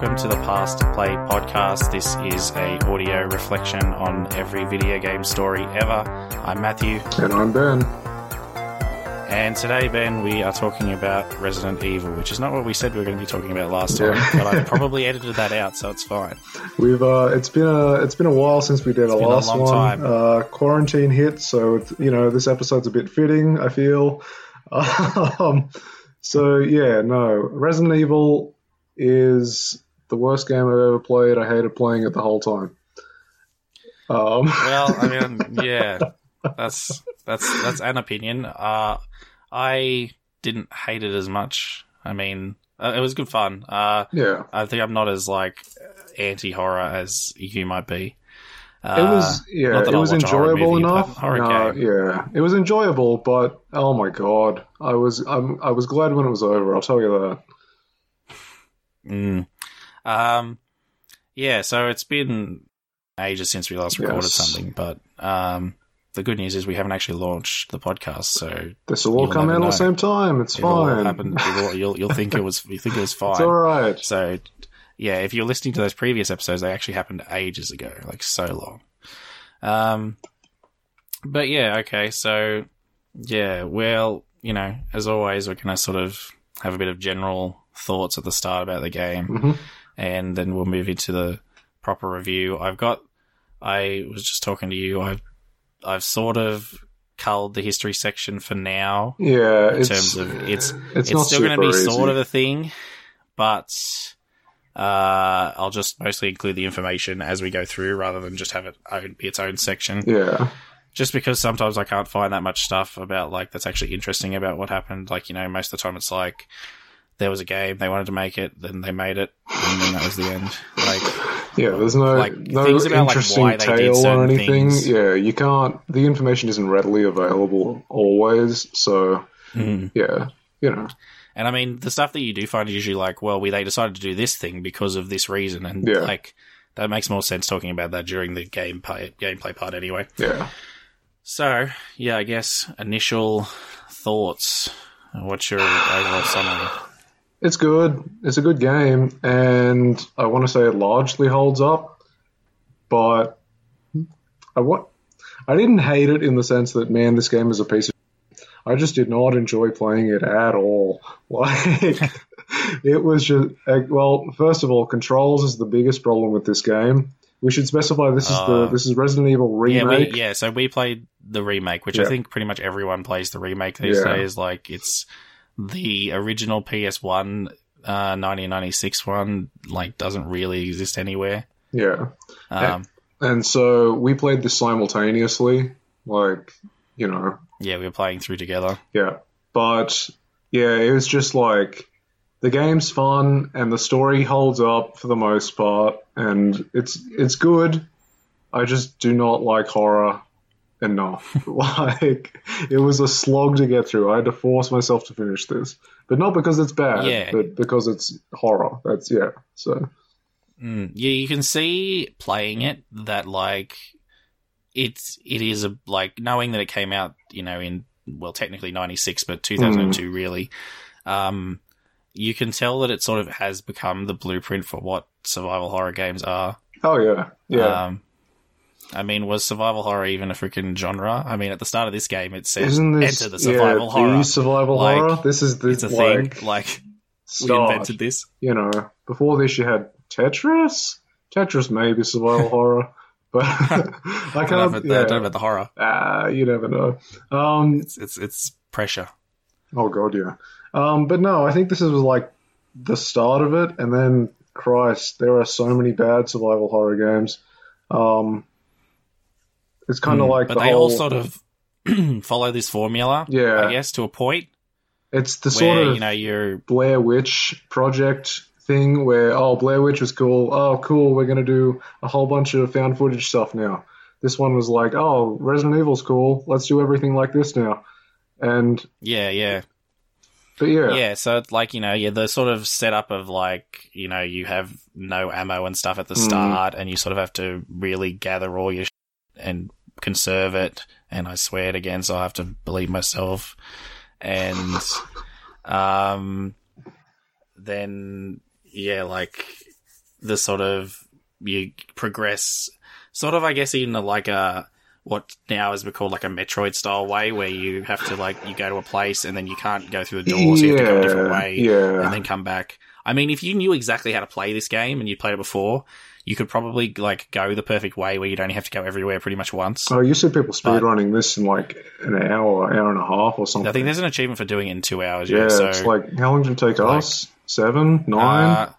Welcome to the Past Play podcast. This is a audio reflection on every video game story ever. I'm Matthew, And I'm Ben. and today, Ben, we are talking about Resident Evil, which is not what we said we were going to be talking about last time, Yeah. but I probably edited that out, so it's fine. We've uh, it's been a it's been a while since we did our a last long one. time. Uh, quarantine hit, so it's, you know this episode's a bit fitting. I feel. Um, so yeah, no, Resident Evil is the worst game I've ever played. I hated playing it the whole time. Um, Well, I mean, yeah, that's that's that's an opinion. Uh, I didn't hate it as much. I mean, uh, it was good fun. Uh, yeah, I think I'm not as like anti horror as you might be. Uh, it was yeah, it I'll was enjoyable movie, enough. horror No, yeah, it was enjoyable, but oh my god, I was I'm, I was glad when it was over. I'll tell you that. Mm. Um, yeah, so it's been ages since we last recorded Yes. something, but um, the good news is we haven't actually launched the podcast, so This will all come out at the same time. It's it'll fine. happen. It'll, you'll you'll think it was you think it was fine. It's all right. So, yeah, if you're listening to those previous episodes, they actually happened ages ago, like so long. Um, but yeah, okay, so yeah, well, you know, as always, we're gonna sort of have a bit of general thoughts at the start about the game, Mhm. And then we'll move into the proper review. I've got, I was just talking to you. I've, I've sort of culled the history section for now Yeah, in it's, terms of it's it's, it's, still going to be super sort of a thing, but uh, I'll just mostly include the information as we go through rather than just have it own, be its own section. Yeah, Just because sometimes I can't find that much stuff about like that's actually interesting about what happened. Like you know, most of the time it's like there was a game they wanted to make it, then they made it, and then that was the end. Like yeah. There's no Like, no things about, like, interesting why they did tale or anything. things. Yeah, you can't. The information isn't readily available always. So mhm. yeah, you know, And I mean, the stuff that you do find is usually like, well, we they decided to do this thing because of this reason, and Yeah. like that makes more sense talking about that during the game play, gameplay part anyway. yeah. So yeah, I guess initial thoughts. What's your overall summary? It's good. It's a good game, and I want to say it largely holds up. But I what I didn't hate it in the sense that man, this game is a piece of. I just did not enjoy playing it at all. Like it was just well, first of all, controls is the biggest problem with this game. We should specify this is the Uh, this is Resident Evil Yeah, remake. we, yeah. So we played the remake, which I think pretty much everyone plays the remake these Yeah. days. Like it's the original PS One, uh, 1996 one. Like doesn't really exist anywhere. yeah. Um, And so we played this simultaneously, like you know, yeah, we were playing through together. Yeah. But yeah, it was just like the game's fun and the story holds up for the most part and it's it's good. I just do not like horror enough. like it was a slog to get through. I had to force myself to finish this. But not because it's bad, Yeah. but because it's horror. That's yeah. So Mm, yeah, you can see playing it that like it's it is a like knowing that it came out you know in well, technically 96, but 2002 Hmm. really, um, you can tell that it sort of has become the blueprint for what survival horror games are. Oh yeah, yeah. Um, I mean, was survival horror even a freaking genre? I mean, at the start of this game, it says Isn't this enter the survival yeah, horror. Survival Like, horror. This is the it's a like, thing. Like we invented this. You know, before this you had Tetris. Tetris maybe survival horror, but I I don't know can't. about yeah. I don't know about the horror. Ah, you never know. Um, It's it's it's pressure. oh god, yeah. Um, but no, I think this was like the start of it, and then Christ, there are so many bad survival horror games. Um, it's kind of like Hmm. but the they whole. all sort of follow this formula. Yeah. I guess to a point it's the where sort of you know you're Blair Witch project thing where oh Blair Witch was cool. Oh cool, we're gonna do a whole bunch of found footage stuff now. This one was like, oh Resident Evil's cool. Let's do everything like this now. And yeah yeah but yeah, yeah. So it's like you know yeah the sort of setup of like you know you have no ammo and stuff at the Mm. start, and you sort of have to really gather all your and conserve it. And I swear it again, so I have to believe myself. And um, then yeah, like the sort of you progress, sort of I guess in a, like a what now has been called like a Metroid style way, where you have to like you go to a place and then you can't go through the door, so you have to go a different way yeah. and then come back. I mean, if you knew exactly how to play this game and you played it before, you could probably like go the perfect way where you'd only have to go everywhere pretty much once. Oh, you see people speedrunning this in like an hour, hour and a half or something. I think there's an achievement for doing it in two hours. yeah, Yeah, so it's like how long did it take like- us? Seven, nine? uh,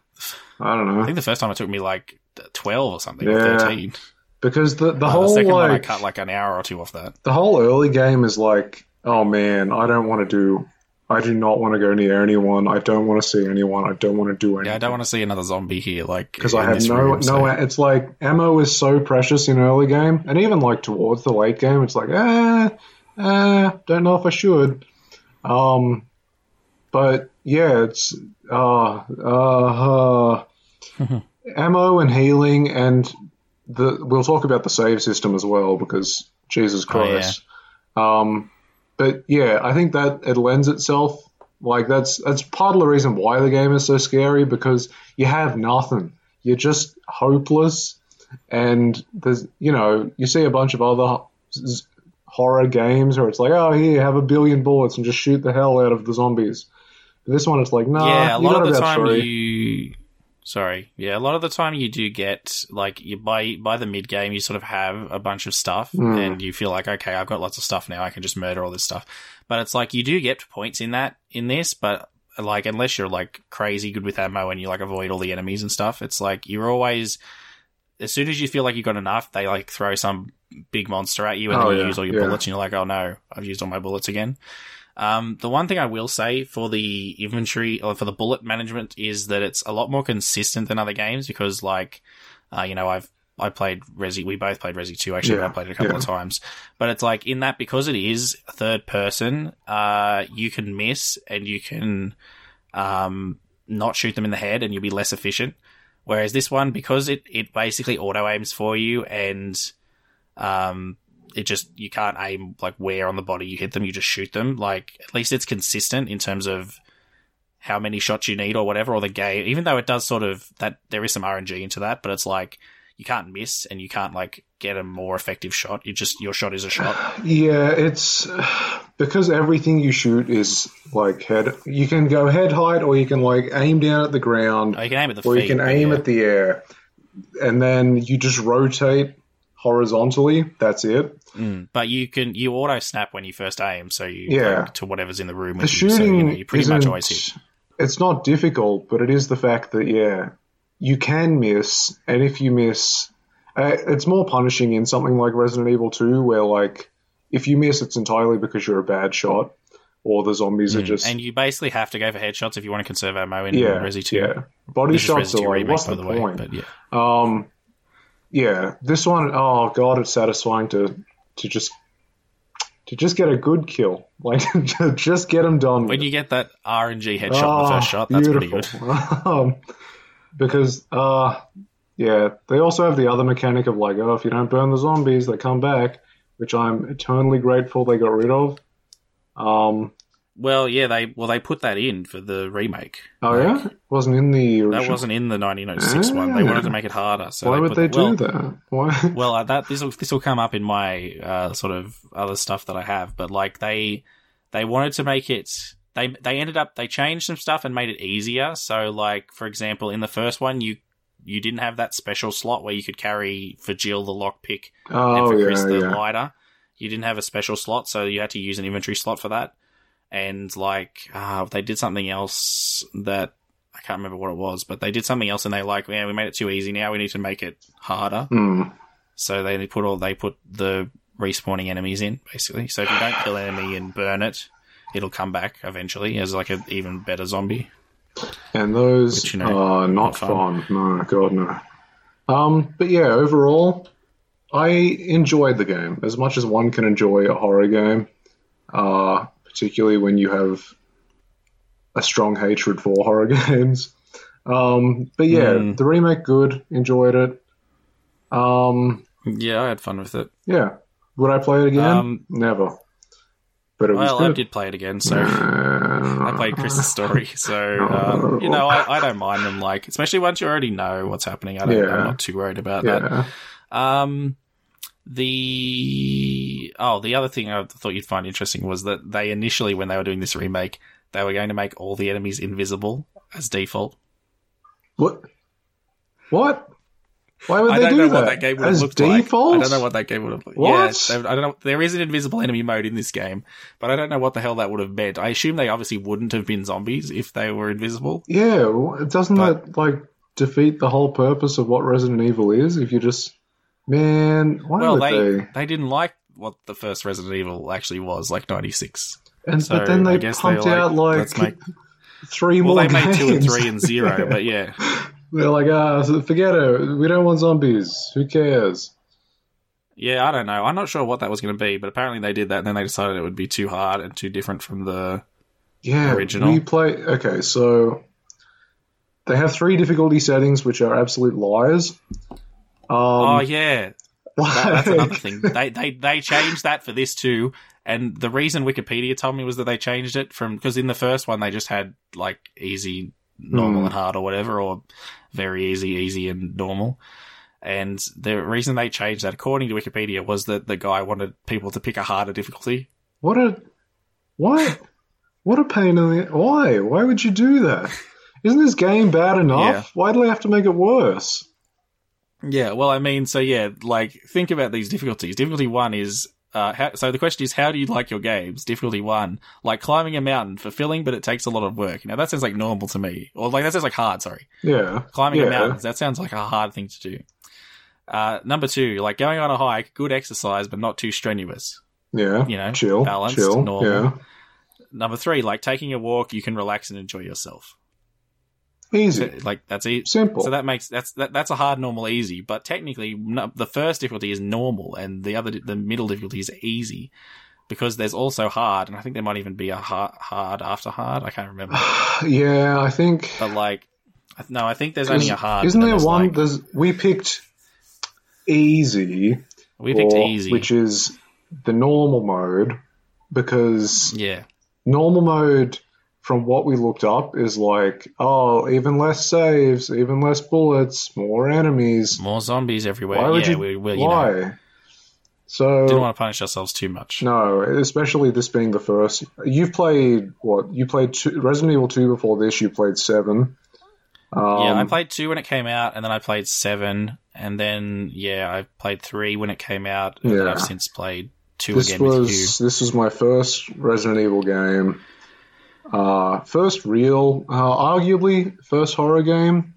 I don't know. I think the first time it took me like twelve or something, Yeah. thirteen. because the the Uh, whole the second one I cut like an hour or two off that. the whole early game is like, oh man, I don't want to do, I do not want to go near anyone. I don't want to see anyone. I don't want to do anything. Yeah, I don't want to see another zombie here, like because I have no room, so- no. It's like ammo is so precious in early game, and even like towards the late game, it's like ah, ah, don't know if I should. Um, but yeah, it's uh uh, uh ammo and healing, and the we'll talk about the save system as well because Jesus Oh, yeah. Christ. Um, but yeah, I think that it lends itself like that's that's part of the reason why the game is so scary because you have nothing. You're just hopeless, and there's you know you see a bunch of other horror games where it's like oh here have a billion bullets and just shoot the hell out of the zombies. But this one it's like nah. yeah, a lot of the time three. you. Sorry, yeah, a lot of the time you do get like you by by the mid game you sort of have a bunch of stuff Hmm. and you feel like okay I've got lots of stuff now I can just murder all this stuff, but it's like you do get points in that in this, but like unless you're like crazy good with ammo and you like avoid all the enemies and stuff, it's like you're always as soon as you feel like you've got enough, they like throw some big monster at you and Oh, then you use all your yeah. bullets and you're like oh no I've used all my bullets again. Um, the one thing I will say for the inventory or for the bullet management is that it's a lot more consistent than other games because, like, uh, you know, I've I played Resi. We both played Resi 2. Actually, Yeah, I played it a couple yeah. of times. But it's like in that because it is third person, uh, you can miss and you can um, not shoot them in the head and you'll be less efficient. Whereas this one, because it, it basically auto aims for you and um, it just you can't aim like where on the body you hit them, you just shoot them. Like at least it's consistent in terms of how many shots you need or whatever, or the game. Even though it does sort of that there is some RNG into that, but it's like you can't miss and you can't like get a more effective shot. You just your shot is a shot. Yeah, it's because everything you shoot is like head. You can go head height, or you can like aim down at the ground, Oh, you can aim at the or feet. you can aim yeah. at the air, and then you just rotate horizontally. That's it. Mm, but you can you auto snap when you first aim, so you Yeah. to whatever's in the room The with you. shooting So you, know, you pretty much always hit. It's not difficult, but it is the fact that yeah, you can miss, and if you miss, uh, it's more punishing in something like Resident Evil Two, where like if you miss, it's entirely because you're a bad shot, or the zombies are just Mm, And you basically have to go for headshots if you want to conserve ammo in yeah, Resi 2. yeah. Body This shots Resi 2 are like, what's the, the way. point? But yeah. Um, yeah, this one, oh god, it's satisfying to to just to just get a good kill, like to just get them done. When you get that RNG headshot in the Oh, first shot, that's pretty good. um, because uh, yeah, they also have the other mechanic of like, oh, if you don't burn the zombies, they come back, which I'm eternally grateful they got rid of. Um, Well, yeah, they well they put that in for the remake. oh Like, yeah, wasn't in the original. That wasn't in the 1906 one. They Ah. wanted to make it harder. So Why they would they do well, that? Why? Well, uh, that this will this will come up in my uh, sort of other stuff that I have, but like they they wanted to make it. They they ended up they changed some stuff and made it easier. So like for example, in the first one, you you didn't have that special slot where you could carry for Jill the lockpick and Oh for yeah, Chris the yeah. lighter. You didn't have a special slot, so you had to use an inventory slot for that. And like uh, they did something else that I can't remember what it was, but they did something else, and they like, yeah, we made it too easy. Now we need to make it harder. Hmm. So they put all they put the respawning enemies in basically. So if you don't kill an enemy and burn it, it'll come back eventually as like an even better zombie. And those Which, you know, are not not fun. fun. No, God no. Um, but yeah, overall, I enjoyed the game as much as one can enjoy a horror game. Uh, particularly when you have a strong hatred for horror games. Um, but yeah, Mm. the remake good, enjoyed it. Um, Yeah, I had fun with it. yeah, would I play it again? Um, Never. But Well, I did play it again, so I played Chris's story. So uh, you know, I, I don't mind them. Like, especially once you already know what's happening. I don't, Yeah. I'm not too worried about that. Yeah. Um, the oh, the other thing I thought you'd find interesting was that they initially, when they were doing this remake, they were going to make all the enemies invisible as default. What? What? Why would I they don't do know that? that game would have As looked default? like. I don't know what that game would have. What? Yes, I don't know. There is an invisible enemy mode in this game, but I don't know what the hell that would have meant. I assume they obviously wouldn't have been zombies if they were invisible. Yeah, doesn't But- that like defeat the whole purpose of what Resident Evil is? If you just, man, why well, they, they? they didn't like what the first Resident Evil actually was, like ninety six. And So but then they pumped they out like, three Well, more. they made two and three and zero, but yeah. They're like, ah, forget it. We don't want zombies. Who cares? Yeah, I don't know. I'm not sure what that was going to be, but apparently they did that, and then they decided it would be too hard and too different from the. Yeah, Original. we play. Okay, so they have three difficulty settings, which are absolute lies. Um, oh yeah, that, that's another thing. They they they changed that for this too, and the reason Wikipedia told me was that they changed it from because in the first one they just had like easy, normal, Hmm. and hard or whatever, or very easy, easy and normal. And the reason they changed that, according to Wikipedia, was that the guy wanted people to pick a harder difficulty. What a what? What a pain in the why? Why would you do that? Isn't this game bad enough? Yeah. Why do they have to make it worse? Yeah, well, I mean, so yeah, like think about these difficulties. Difficulty one is uh, how, so the question is, how do you like your games? Difficulty one, like climbing a mountain, fulfilling, but it takes a lot of work. Now that sounds like normal to me, or like that sounds like hard. Sorry, Yeah, climbing yeah. a mountain that sounds like a hard thing to do. Uh, number two, like going on a hike, good exercise, but not too strenuous. Yeah, You know, chill, balanced, chill. normal. Yeah, Number three, like taking a walk, you can relax and enjoy yourself. Easy, Like that's it. simple. So that makes that's that, that's a hard normal easy, but technically no, the first difficulty is normal and the other the middle difficulty is easy because there's also hard and I think there might even be a hard, hard after hard. I can't remember, yeah, I think. but like no, I think there's only a hard. Isn't there one? like- there's we picked easy, we picked or- easy, which is the normal mode, because yeah, normal mode from what we looked up is like oh even less saves even less bullets more enemies more zombies everywhere. why would yeah, you we, we, you why know, so didn't want to punish ourselves too much. no especially this being the first you've played what you played two, resident evil 2 before this you played 7 um, yeah, I played two when it came out, and then I played seven, and then yeah, I played three when it came out, and Yeah. I've since played two this again with you. was this was my first resident evil game uh, first real uh, arguably first horror game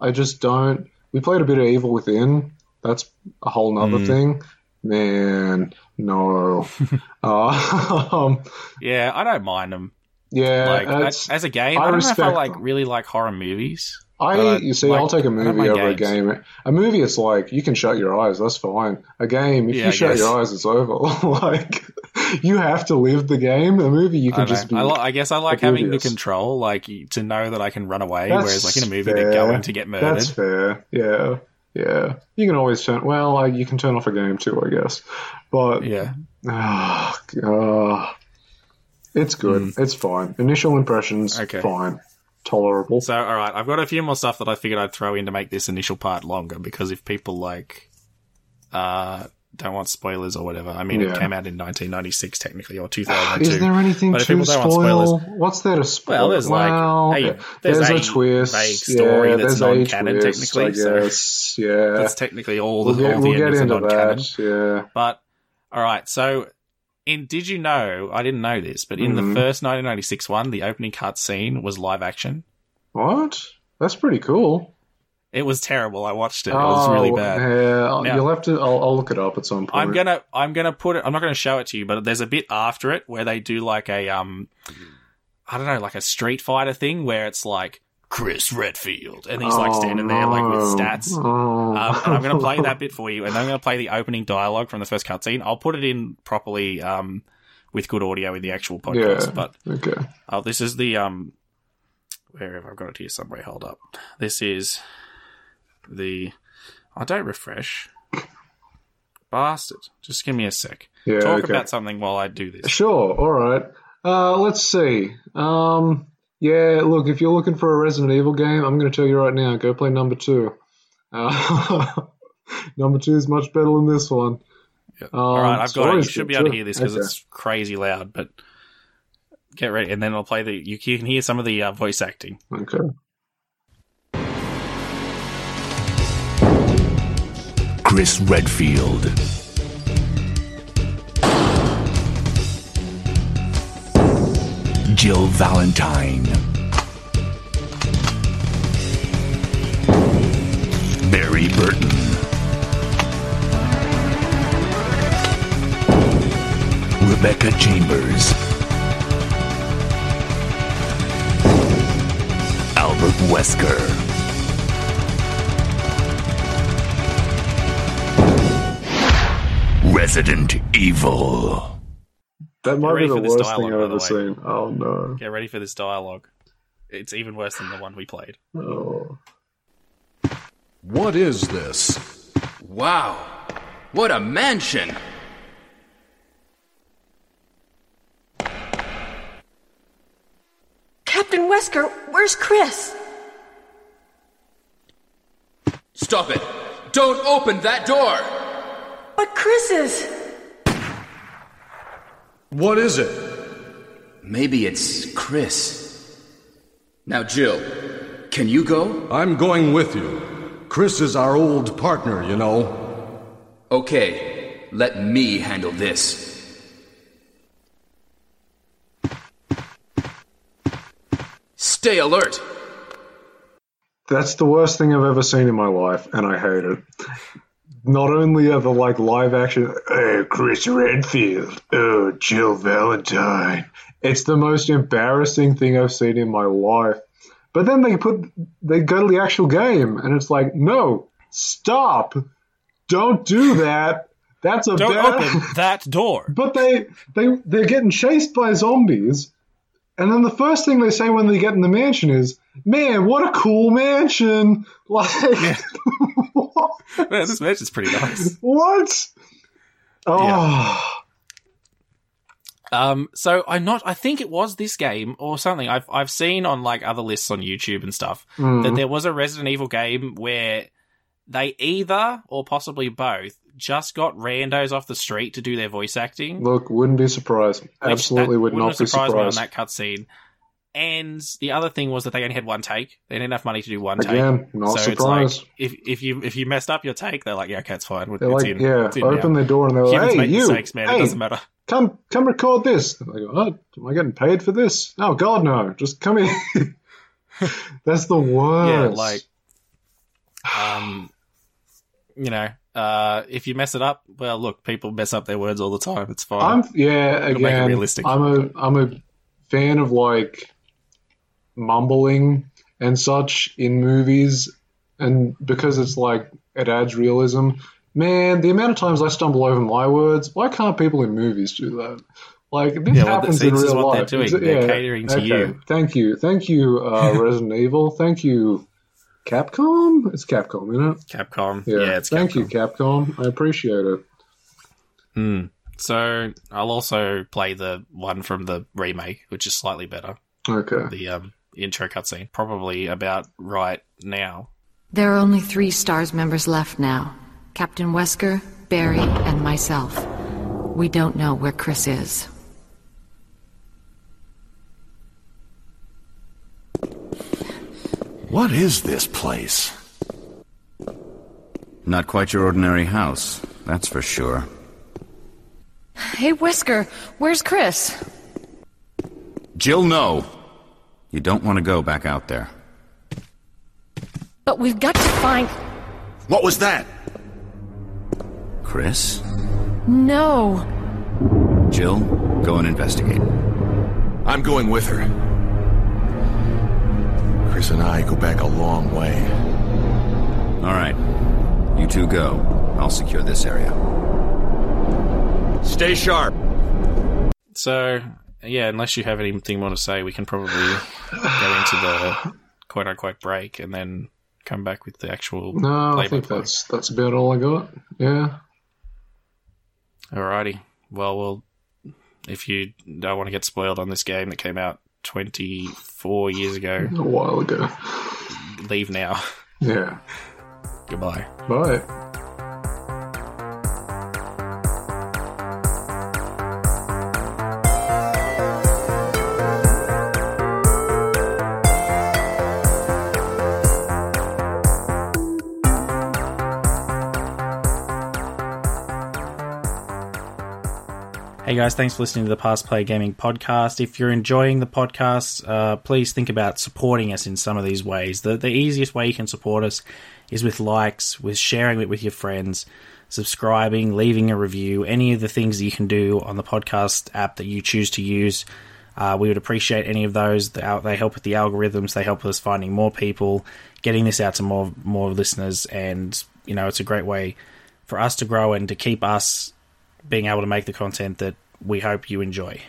i just don't we played a bit of evil within that's a whole nother Mm. thing man no uh, um, Yeah, I don't mind them. yeah like I- as a game, I I, don't know if I respect like really like horror movies. I you see, like, I'll take a movie over games. a game. A movie, it's like you can shut your eyes. That's fine. A game, if Yeah, you I shut guess. your eyes, it's over. like you have to live the game. A movie, you can just be. I, li- I guess I like having the control, like to know that I can run away. That's whereas, like in a movie, fair. they're going to get murdered. That's fair. Yeah, yeah. You can always turn. Well, like, you can turn off a game too, I guess. But Yeah, ah, ah. It's good. It's fine. Initial impressions. Okay. fine. Tolerable. So, all right, I've got a few more stuff that I figured I'd throw in to make this initial part longer because if people like uh don't want spoilers or whatever, I mean, Yeah. it came out in 1996 technically or 2002. Is there anything But to people don't want spoil? spoilers- What's there to spoil? Well, there's like- Well, hey, there's there's, a a twist. vague story yeah, that's non-canon twist, technically, so- yeah. That's technically all we'll the get, all we'll get endings are into non-canon. that. Yeah. But all right, so in did you know? I didn't know this, but in Mhm. the first 1996 one, the opening cut scene was live action. What? That's pretty cool. It was terrible. I watched it. It was really Oh, bad. Yeah, Now- you'll have to. I'll, I'll look it up at some point. I'm gonna I'm gonna put it. I'm not gonna show it to you, but there's a bit after it where they do like a um, I don't know, like a Street Fighter thing where it's like Chris Redfield, and he's like Oh, standing there like with stats. Oh. Um, and I'm going to play that bit for you, and then I'm going to play the opening dialogue from the first cutscene. I'll put it in properly um, with good audio in the actual podcast. Yeah. But Okay. oh, this is the um, where have I got it here somewhere? Hold up. This is the. I don't refresh. Bastard. Just give me a sec. Yeah. Talk okay. about something while I do this. Sure. All right. Uh, let's see. Um, yeah. Look, if you're looking for a Resident Evil game, I'm going to tell you right now. Go play number two. Uh, number two is much better than this one. Um, All right, I've got it. You should be able to hear this because Okay. it's crazy loud. But get ready, and then I'll play the. You, you can hear some of the uh, voice acting. Okay. Chris Redfield. Jill Valentine. Barry Burton. Rebecca Chambers. Albert Wesker. Resident Evil. That might be the for this worst thing I've ever seen. Oh no. Get ready for this dialogue. It's even worse than the one we played. Oh. What is this? Wow. What a mansion! Captain Wesker, where's Chris? Stop it! Don't open that door! But Chris is. What is it? Maybe it's Chris. Now, Jill, can you go? I'm going with you. Chris is our old partner, you know. Okay, let me handle this. Stay alert! That's the worst thing I've ever seen in my life, and I hate it. Not only are the like live action, oh Chris Redfield, oh Jill Valentine. It's the most embarrassing thing I've seen in my life. But then they put they go to the actual game, and it's like, no, stop, don't do that. That's a Don't bad. open that door. But they they they're getting chased by zombies, and then the first thing they say when they get in the mansion is, "Man, what a cool mansion!" Like, what? Man, this mansion's pretty nice. What? Oh, Um, so I'm not. I think it was this game or something. I've I've seen on like other lists on YouTube and stuff Hmm. that there was a Resident Evil game where they either or possibly both just got randos off the street to do their voice acting. look, wouldn't be surprised. Absolutely would wouldn't be surprised me on that cutscene. And the other thing was that they only had one take. They didn't have enough money to do one Again, take. not so surprised. like if if you if you messed up your take, they're like, yeah, okay, it's fine. They're it's like, in. yeah, open now. the door and they're Humans like, "Hey, you, mistakes, man. hey, It doesn't matter. come, come record this." Go, "Oh, am I getting paid for this?" Oh God, no! Just come in. That's the worst. Yeah, like, um, you know, uh, if you mess it up, well, look, people mess up their words all the time. It's fine. I'm yeah. make it Again, realistic. I'm a I'm a fan of like mumbling and such in movies, and because it's like it adds realism. Man, the amount of times I stumble over my words, why can't people in movies do that? Like this Yeah, well, happens this in is real what they're life. doing. They're catering to you. Thank you, thank you, uh, Resident Evil. Thank you, Capcom. It's Capcom, isn't it? Capcom. Yeah. Yeah, it's thank Capcom. you, Capcom. I appreciate it. So I'll also play the one from the remake, which is slightly better. Okay. The um, intro cutscene, probably about right now. There are only three STARS members left now Captain Wesker, Barry, and myself. We don't know where Chris is. What is this place? Not quite your ordinary house, that's for sure. Hey, Wesker, where's Chris? Jill, no! You don't want to go back out there. But we've got to find. What was that? Chris? No. Jill, go and investigate. I'm going with her. Chris and I go back a long way. All right. You two go. I'll secure this area. Stay sharp. So yeah, unless you have anything more to say, we can probably go into the quote unquote break and then come back with the actual. No, I think play. that's that's about all I got. Yeah. Alrighty. Well, well, if you don't want to get spoiled on this game that came out 24 years ago, A while ago. leave now. Yeah. Goodbye. Bye. Guys, thanks for listening to the Past Play Gaming podcast. If you're enjoying the podcast, uh, please think about supporting us in some of these ways. The, the easiest way you can support us is with likes, with sharing it with your friends, subscribing, leaving a review, any of the things that you can do on the podcast app that you choose to use. Uh, we would appreciate any of those. They help with the algorithms. They help with us finding more people, getting this out to more more listeners, and you know it's a great way for us to grow and to keep us being able to make the content that we hope you enjoy.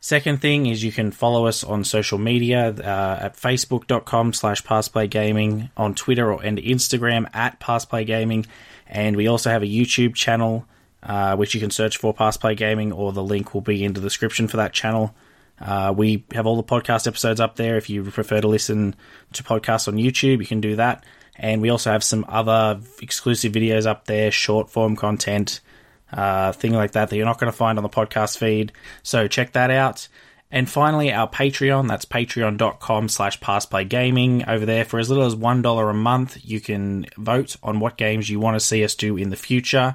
Second thing is you can follow us on social media uh, at facebook.com slash pastplaygaming, on Twitter or, and Instagram at pastplaygaming, and we also have a YouTube channel uh, which you can search for Past Play Gaming, or the link will be in the description for that channel. Uh, we have all the podcast episodes up there. If you prefer to listen to podcasts on YouTube, you can do that. And we also have some other exclusive videos up there, short form content, uh, thing like that that you're not going to find on the podcast feed. So check that out. And finally, our Patreon, that's patreon.com slash pastplaygaming. Over there, for as little as $1 a month, you can vote on what games you want to see us do in the future.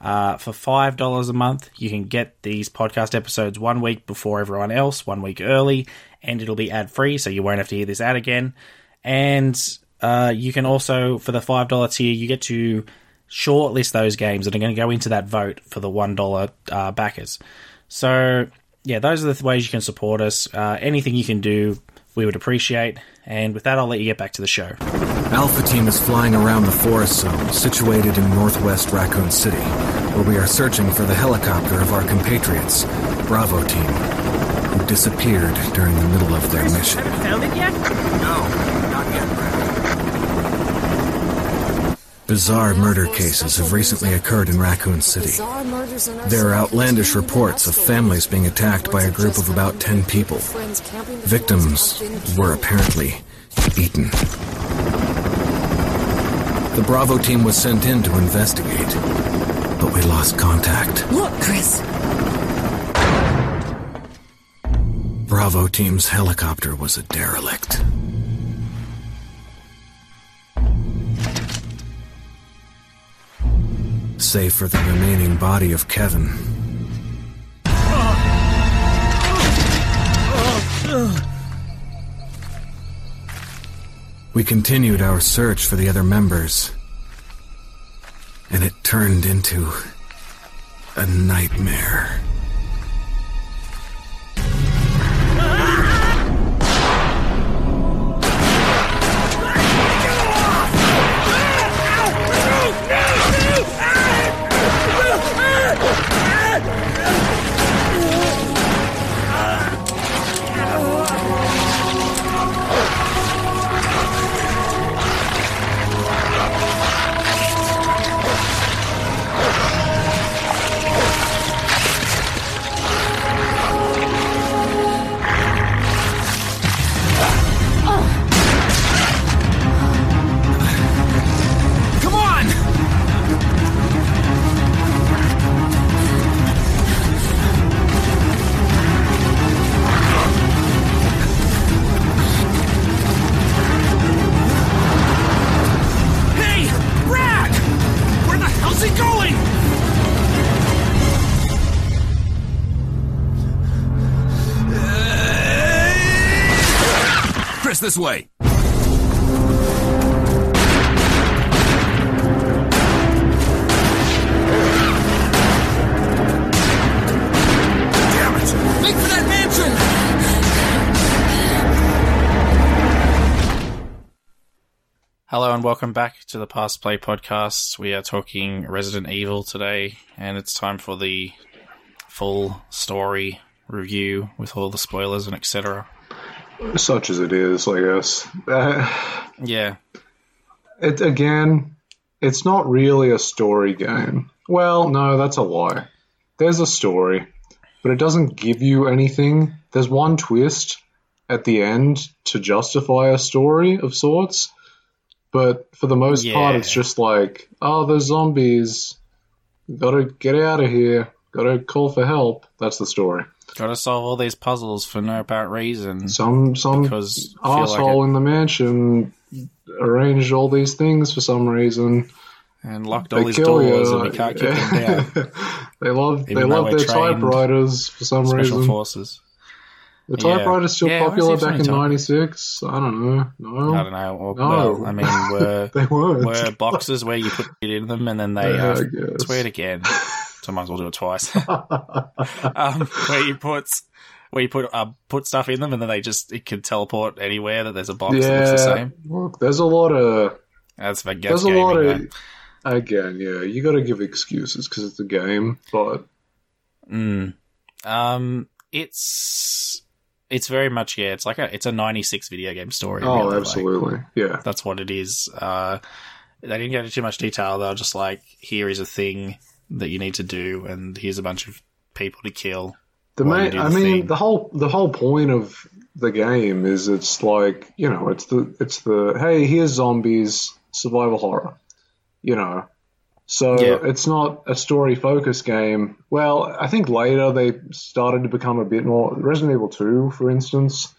Uh, for $5 a month, you can get these podcast episodes one week before everyone else, one week early, and it'll be ad free, so you won't have to hear this ad again. And uh, you can also, for the $5 tier, you get to shortlist those games that are going to go into that vote for the $1 uh, backers. So, yeah, those are the ways you can support us. Uh, anything you can do, we would appreciate. And with that, I'll let you get back to the show. Alpha Team is flying around the forest zone situated in northwest Raccoon City, where we are searching for the helicopter of our compatriots, Bravo Team, who disappeared during the middle of their mission. Found it yet? No, not yet, Bizarre murder cases have recently occurred in Raccoon City. There are outlandish reports of families being attacked by a group of about 10 people. Victims were apparently eaten. The Bravo team was sent in to investigate, but we lost contact. Look, Chris. Bravo team's helicopter was a derelict. Save for the remaining body of Kevin. We continued our search for the other members, and it turned into a nightmare. This way. Hello and welcome back to the Past Play podcast. We are talking Resident Evil today, and it's time for the full story review with all the spoilers and etc. Such as it is, I guess. Uh, Yeah, it again, it's not really a story game. Well, no, that's a lie. There's a story, but it doesn't give you anything. There's one twist at the end to justify a story of sorts, but for the most part, it's just like, oh, there's zombies. Gotta get out of here. Gotta call for help. That's the story. Gotta solve all these puzzles for no apparent reason. Some some Because like asshole it- in the mansion arranged all these things for some reason. and locked They all kill doors you. and we can't kick them down. they love they Even though love their typewriters for some Special reason. forces. The Yeah. typewriter's still Yeah, popular back in '96. I don't know. No, I don't know. Well, No. well, I mean, were they were boxes where you put it in them and then they Yeah, uh, swear it again. So I might as well do it twice. um, where you put where you put uh, put stuff in them and then they just it can teleport anywhere that there's a box that looks the yeah, same. look, there's a lot of That's for there's a lot of again. Yeah, you got to give excuses because it's a game, but Mm. Um, it's it's very much yeah. It's like a it's a '96 video game story. oh, really, like, absolutely, yeah. that's what it is. Uh, they didn't get into too much detail. They're just like, here is a thing that you need to do, and here's a bunch of people to kill. The main, I mean, thing. the whole the whole point of the game is it's like you know, it's the it's the hey, here's zombies, survival horror, you know. So Yeah. it's not a story focused game. Well, I think later they started to become a bit more. Resident Evil Two, for instance,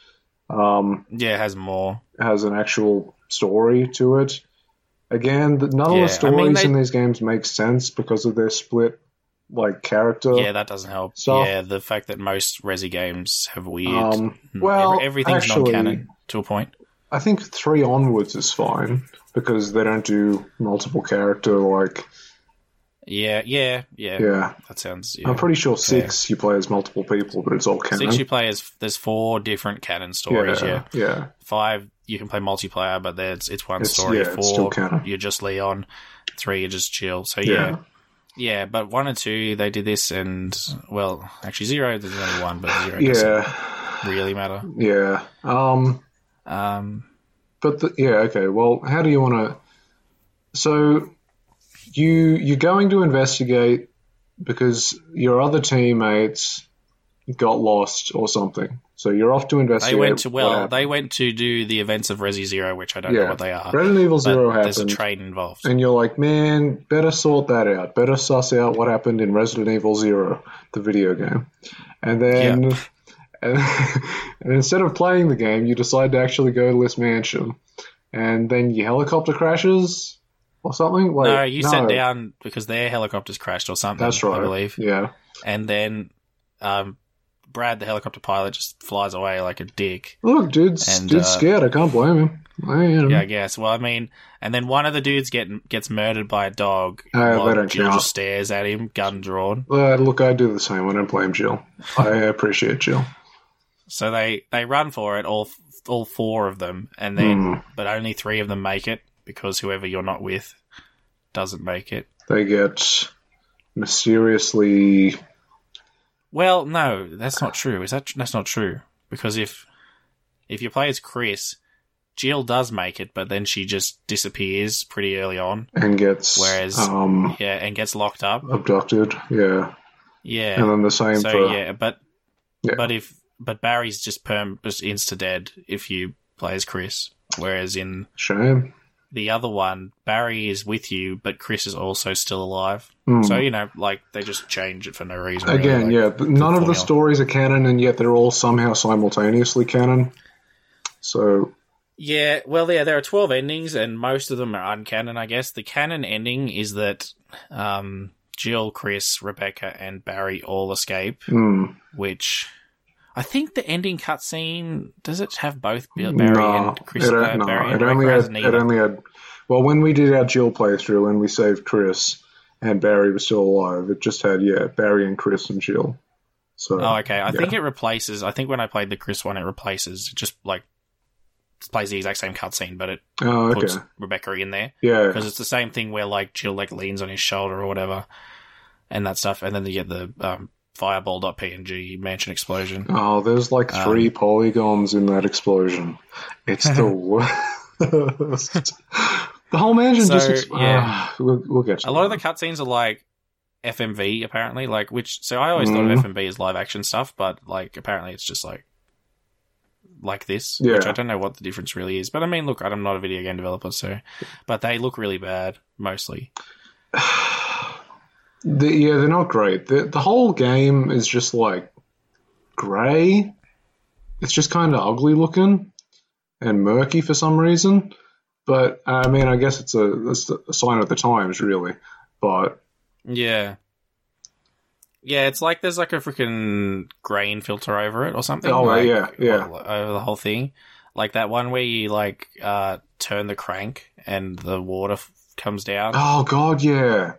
um, Yeah, it has more. has an actual story to it. Again, none Yeah, of the I mean, stories they- in these games make sense because of their split like character. Yeah, that doesn't help. stuff. Yeah, the fact that most Resi games have weird. Um, Hmm, well, every- everything's actually- non-canon to a point. I think three onwards is fine because they don't do multiple character like Yeah, yeah, yeah. Yeah. That sounds. Yeah. I'm pretty sure six you play as multiple people, but it's all canon. Six you play as there's four different canon stories. Yeah, yeah, yeah. Five you can play multiplayer, but there's it's one It's- story. yeah, Four canon. you're just Leon. Three you're just Jill. So Yeah. yeah. yeah, But one and two they did this, and well, actually zero there's only one, but zero Yeah, doesn't really matter. yeah. Um, Um, but the, yeah, okay. Well, how do you want to? So you you're going to investigate because your other teammates got lost or something. So you're off to investigate. they went to well, they went to do the events of Resi Zero, which I don't Yeah. know what they are. Resident Evil Zero There's a train involved. and you're like, man, better sort that out. Better suss out what happened in Resident Evil Zero, the video game. And then, and, and instead of playing the game, you decide to actually go to this mansion. And then your helicopter crashes or something. No, you sat down because their helicopters crashed or something. That's right. I believe. Yeah. And then um, Brad, the helicopter pilot, just flies away like a dick. Look, dude's, And, dude's uh, scared. I can't blame him. I am. Yeah, I guess. Well, I mean, and then one of the dudes get gets murdered by a dog. Uh, while don't Jill count. just stares at him, gun drawn. Uh, look, I do the same. I don't blame Jill. I appreciate Jill. So they they run for it, all all four of them, and then Hmm. but only three of them make it because whoever you're not with doesn't make it. They get mysteriously. Well, no, that's not true. Is that that's not true? Because if if you play as Chris, Jill does make it, but then she just disappears pretty early on. And gets Whereas, um, yeah, and gets locked up. abducted. Yeah. Yeah, And then the same so for yeah, but Yeah. but if but Barry's just perm just insta dead if you play as Chris, whereas in shame. The other one, Barry is with you, but Chris is also still alive. Hmm. So you know, like they just change it for no reason. really, Again, like, yeah, none of the stories are canon, and yet they're all somehow simultaneously canon. So Yeah, well, yeah, there are 12 endings, and most of them are uncanon, I guess. The canon ending is that um, Jill, Chris, Rebecca, and Barry all escape, hmm, which I think the ending cutscene does it have both Bill- Barry no, and Chris? it, uh, no, Barry and it only had, it only had. Well, when we did our Jill playthrough and we saved Chris and Barry was still alive, it just had yeah Barry and Chris and Jill. So Oh, okay. I yeah. think it replaces. I think when I played the Chris one, it replaces it just like plays the exact same cutscene, but it Oh, okay. puts Rebecca in there. Yeah. because it's the same thing where like Jill like leans on his shoulder or whatever, and that stuff, and then you get the um, fireball.png mansion explosion. Oh, there's like Um, three polygons in that explosion. It's the worst. the whole mansion So, just. Ex- yeah. Ah, we'll, we'll get A lot of the cutscenes are like FMV apparently, like which. So I always thought Mhm. of FMV as live action stuff, but like apparently it's just like like this, Yeah. which I don't know what the difference really is. But I mean, look, I'm not a video game developer, so but they look really bad mostly. The, yeah, they're not great. The, the whole game is just like grey. It's just kind of ugly looking and murky for some reason. But I mean, I guess it's a, it's a sign of the times, really. But Yeah. Yeah, it's like there's like a freaking grain filter over it or something. Oh, like, yeah, yeah. Over the whole thing. Like that one where you like uh turn the crank and the water f- comes down. oh god, yeah,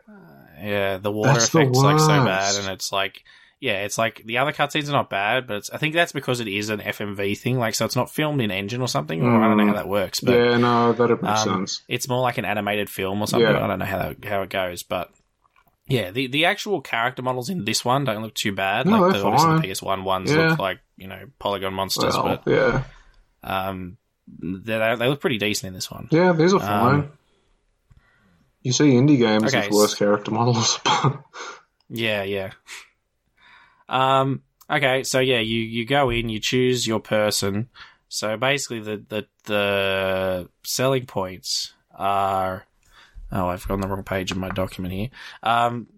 Yeah, the water That's the effect's like so bad and it's like yeah, it's like the other cutscenes are not bad, but it's, I think that's because it is an FMV thing, like so it's not filmed in engine or something, or I don't know how that works, but yeah, no, that makes um, sense. It's more like an animated film or something. Yeah. I don't know how that, how it goes, but yeah, the the actual character models in this one don't look too bad. No, like the, fine. the PS1 ones Yeah. look like you know polygon monsters, Well, but yeah, um, they they look pretty decent in this one. yeah, these are Um, fine. You see indie games okay, with worse character models. Yeah, yeah. Um. Okay, so yeah, you you go in, you choose your person. So basically, the the the selling points are. Oh, I've gone the wrong page in my document here. Um,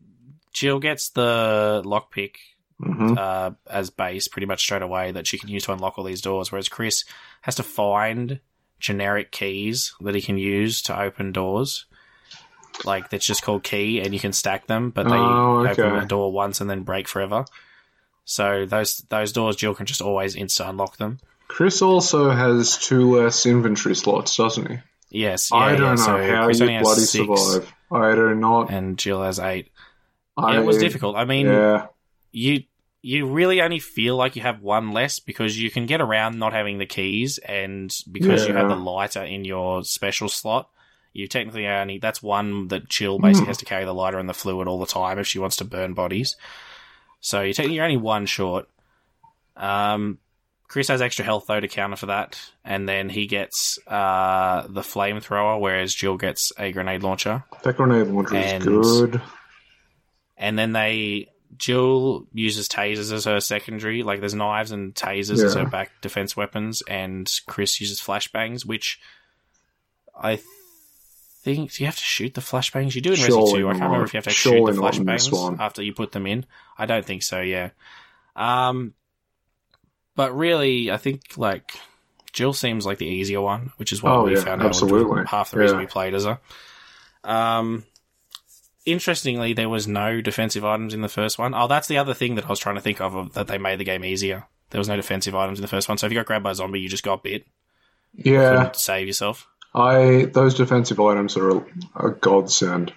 Jill gets the lockpick Mhm. uh, as base pretty much straight away that she can use to unlock all these doors, whereas Chris has to find generic keys that he can use to open doors. Like that's just called key, and you can stack them, but they Oh, open okay. a door once and then break forever. So those those doors, Jill can just always insta unlock them. Chris also has two less inventory slots, doesn't he? Yes, yeah, I don't yeah. know So how Chris you bloody six, survive. I do not. and Jill has eight. I, Yeah, it was difficult. I mean, yeah, you you really only feel like you have one less because you can get around not having the keys, and because you have the lighter in your special slot, you technically only that's one that Jill basically Hmm. has to carry the lighter and the fluid all the time if she wants to burn bodies. So you're technically you're only one short. Um, Chris has extra health though to counter for that, and then he gets uh the flamethrower, whereas Jill gets a grenade launcher. that grenade launcher is good. and then they Jill uses tasers as her secondary. Like there's knives and tasers as her back defense weapons, and Chris uses flashbangs, which I think do you have to shoot the flashbangs? You do in Surely Resi 2. I can't remember if you have to Surely shoot the not in this flashbangs after you put them in. I don't think so. Yeah. Um, but really, I think like Jill seems like the easier one, which is what Oh, we yeah, found out. absolutely. half the reason Yeah. we played as her. Um, interestingly, there was no defensive items in the first one. Oh, that's the other thing that I was trying to think of, of that they made the game easier. There was no defensive items in the first one, so if you got grabbed by a zombie, you just got bit. Yeah, save yourself. I those defensive items are a, a godsend.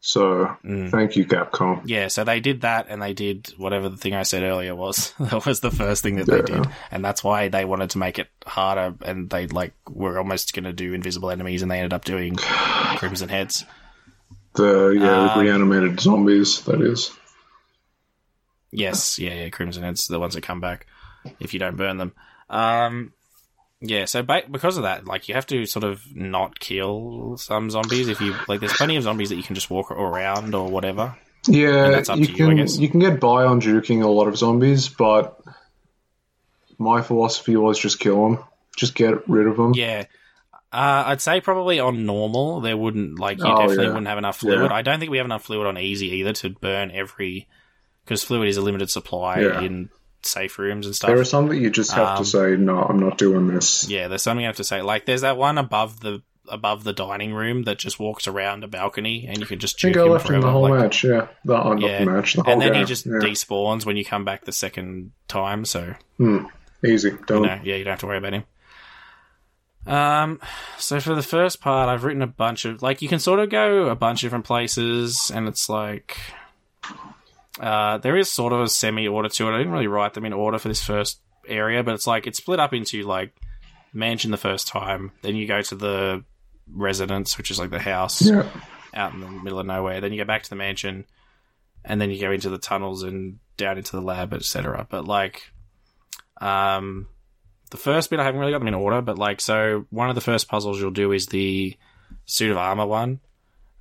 So Mm. thank you, Capcom. Yeah, so they did that, and they did whatever the thing I said earlier was. that was the first thing that they did, and that's why they wanted to make it harder. And they like were almost going to do invisible enemies, and they ended up doing crimson heads. The yeah Um, reanimated zombies. That is. Yes, yeah, yeah, crimson heads, the ones that come back if you don't burn them. Um, yeah, so ba- because of that, like you have to sort of not kill some zombies if you like. There's plenty of zombies that you can just walk around or whatever. Yeah, you you, can guess. you can get by on juking a lot of zombies, but my philosophy was just kill them, just get rid of them. Yeah. Uh, I'd say probably on normal there wouldn't like you Oh, definitely yeah. wouldn't have enough fluid. Yeah. I don't think we have enough fluid on easy either to burn every because fluid is a limited supply Yeah. in safe rooms and stuff. There are some that you just have Um, to say, no, I'm not doing this. Yeah, there's something you have to say. Like, there's that one above the above the dining room that just walks around a balcony, and you can just I think juke I left him forever. the whole like- match. Yeah, the, oh, yeah, the match. The whole and then game. he just yeah. despawns when you come back the second time. So Hmm. Easy, done. you know, yeah, you don't have to worry about him. Um, so for the first part, I've written a bunch of like you can sort of go a bunch of different places, and it's like uh, there is sort of a semi order to it. I didn't really write them in order for this first area, but it's like it's split up into like mansion the first time, then you go to the residence, which is like the house Yeah. out in the middle of nowhere. Then you go back to the mansion, and then you go into the tunnels and down into the lab, etc. But like, um, the first bit I haven't really got them in order, but like, so one of the first puzzles you'll do is the suit of armor one,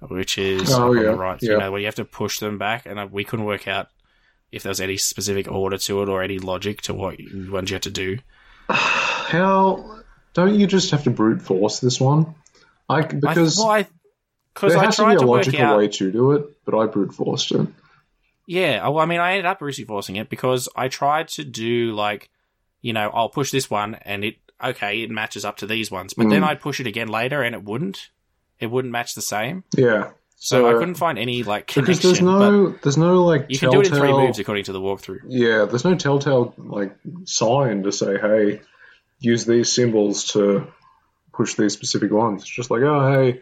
which is Oh, on the yeah, right, you yeah. know, where you have to push them back, and uh, we couldn't work out if there was any specific order to it or any logic to what ones you had to do. How don't you just have to brute force this one? I because I, well, I, cause there I has to be a to logical out. way to do it, but I brute forced it. Yeah, well, I mean, I ended up brute forcing it because I tried to do like, you know, I'll push this one and it okay, it matches up to these ones, but then Mm. I'd push it again later and it wouldn't. It wouldn't match the same. Yeah. So, So- I couldn't find any like connection. Because there's no there's no like you can do it in three moves according to the walkthrough. Yeah, there's no telltale like sign to say, hey, use these symbols to push these specific ones. It's just like, oh, hey,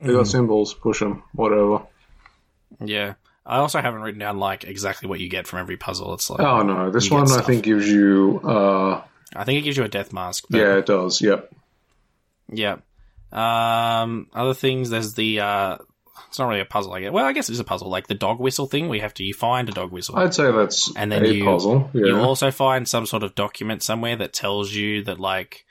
they got Mm. symbols, push them, whatever. Yeah. I also haven't written down like exactly what you get from every puzzle. It's like Oh no, this one I think gives you. uh I think it gives you a death mask. Yeah, it does. Yep. Yeah. Um, other things, there's the, uh, it's not really a puzzle, I guess. Well, I guess it is a puzzle, like the dog whistle thing. We have to, you find a dog whistle. I'd say that's and then a you, puzzle. Yeah. You also find some sort of document somewhere that tells you that, like,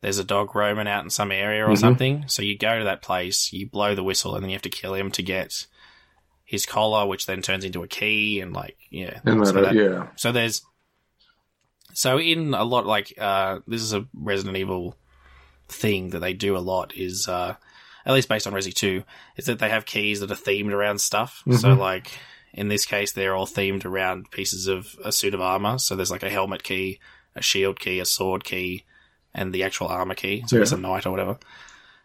there's a dog roaming out in some area or Mhm. something. So you go to that place, you blow the whistle, and then you have to kill him to get his collar, which then turns into a key, and, like, yeah. And so uh, yeah. So there's, so in a lot, like, uh, this is a Resident Evil thing that they do a lot is, uh, at least based on Resi 2, is that they have keys that are themed around stuff. So, Mhm. like, in this case, they're all themed around pieces of a suit of armor. So there's like a helmet key, a shield key, a sword key, and the actual armor key. So it's a knight or whatever.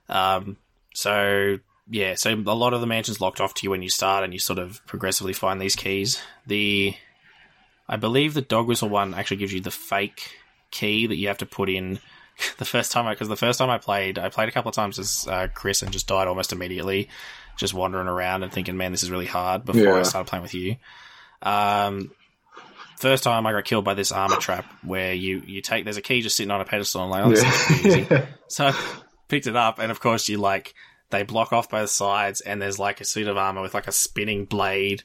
Um, so yeah, so a lot of the mansion's locked off to you when you start, and you sort of progressively find these keys. The, I believe the dog whistle one actually gives you the fake key that you have to put in. The first time, because the first time I played, I played a couple of times as uh, Chris and just died almost immediately, just wandering around and thinking, man, this is really hard. Before I started playing with you, um, first time I got killed by this armor trap where you you take there's a key just sitting on a pedestal and like, oh, this is pretty easy. So I picked it up, and of course, you like they block off both sides, and there's like a suit of armor with like a spinning blade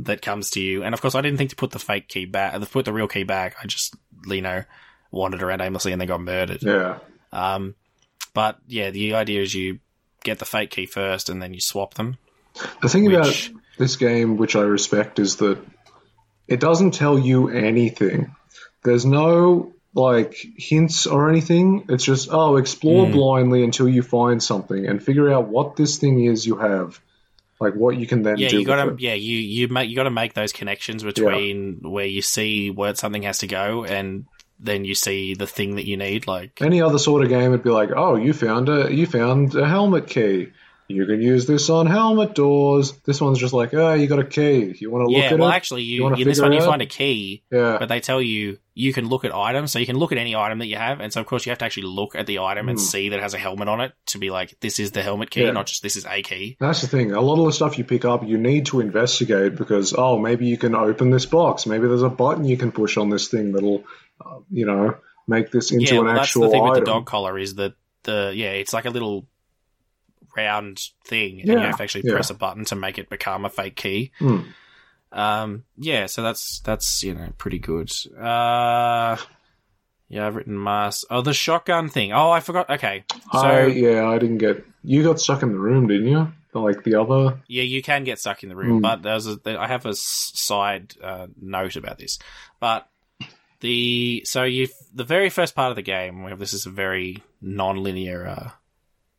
that comes to you. And of course, I didn't think to put the fake key back, to put the real key back. I just, you know, wandered around aimlessly and then got murdered. Yeah. Um, but yeah, the idea is you get the fake key first, and then you swap them. The thing Which- about this game, which I respect, is that it doesn't tell you anything. There's no like hints or anything. It's just oh, explore Mm. blindly until you find something and figure out what this thing is you have, like what you can then yeah, do. you gotta, it. yeah, you you make you got to make those connections between where you see where something has to go, and then you see the thing that you need. Like, Any other sort of game it'd be like, oh, you found a you found a helmet key. You can use this on helmet doors. This one's just like, oh, you got a key. You want to look yeah, at well, it? actually, you, wanna in this one you find a key, Yeah. but they tell you you can look at items, so you can look at any item that you have, and so of course you have to actually look at the item and Hmm. see that it has a helmet on it to be like, this is the helmet key, Yeah. not just this is a key. That's the thing. A lot of the stuff you pick up, you need to investigate because, oh, maybe you can open this box. Maybe there's a button you can push on this thing that'll, uh, you know, make this into yeah, an well, that's actual the thing item. with the dog collar is that the yeah, it's like a little round thing, and you have to actually yeah. press a button to make it become a fake key. Hmm. Um, yeah, so that's that's you know pretty good. Uh, yeah, I've written mass. Oh, the shotgun thing. Oh, I forgot. Okay, so I, yeah, I didn't get. You got stuck in the room, didn't you? Like the other. Yeah, you can get stuck in the room, Mm. but there's a, I have a side uh, note about this. But the so you the very first part of the game, we have this is a very non-linear uh,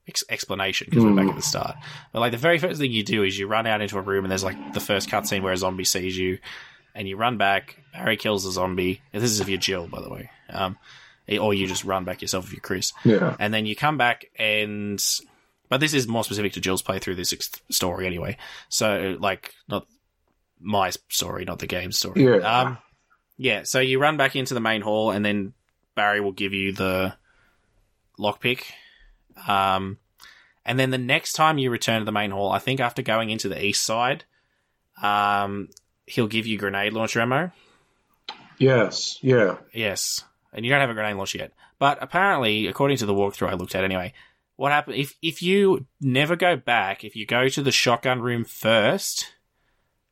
ex- explanation because we're back Mm. at the start. But like the very first thing you do is you run out into a room and there's like the first cutscene where a zombie sees you, and you run back. Barry kills the zombie. This is if you're Jill, by the way. Um, or you just run back yourself if you're Chris. Yeah. And then you come back and but this is more specific to Jill's playthrough this story anyway. So like not my story, not the game story. Yeah. Um, yeah. So you run back into the main hall, and then Barry will give you the lockpick. Um, and then the next time you return to the main hall, I think after going into the east side, um, he'll give you grenade launcher ammo. Yes, yeah. Yes, and you don't have a grenade launcher yet. But apparently, according to the walkthrough I looked at anyway, what happened if if you never go back, if you go to the shotgun room first,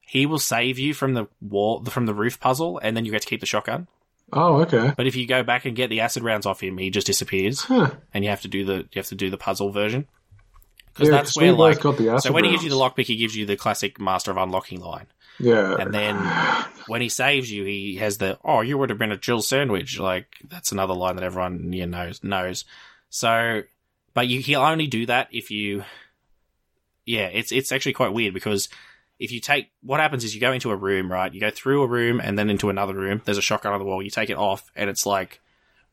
he will save you from the wall from the roof puzzle, and then you get to keep the shotgun. Oh, okay. But if you go back and get the acid rounds off him, he just disappears, Huh. and you have to do the you have to do the puzzle version. Because Yeah, that's where like got the so acid when he gives you the lockpick, he gives you the classic Master of Unlocking line. Yeah. And then when he saves you, he has the "Oh, you would have been a Jill sandwich." Like that's another line that everyone you know knows. So, but you he'll only do that if you. Yeah, it's it's actually quite weird because if you take what happens is you go into a room, right? You go through a room and then into another room. There's a shotgun on the wall. You take it off, and it's like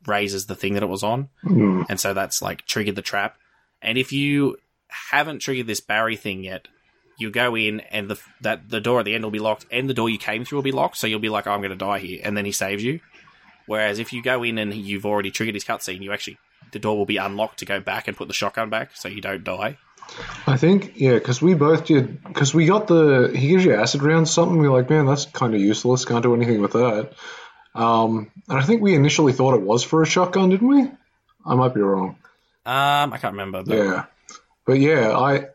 raises the thing that it was on, Mm. and so that's like triggered the trap. And if you haven't triggered this Barry thing yet, you go in and the that the door at the end will be locked, and the door you came through will be locked. So you'll be like, oh, "I'm going to die here," and then he saves you. Whereas if you go in and you've already triggered his cutscene, you actually the door will be unlocked to go back and put the shotgun back, so you don't die. I think yeah, because we both did because we got the he gives you acid rounds something. We're like, man, that's kind of useless. Can't do anything with that. Um, and I think we initially thought it was for a shotgun, didn't we? I might be wrong. Um, I can't remember. But Yeah, but yeah, I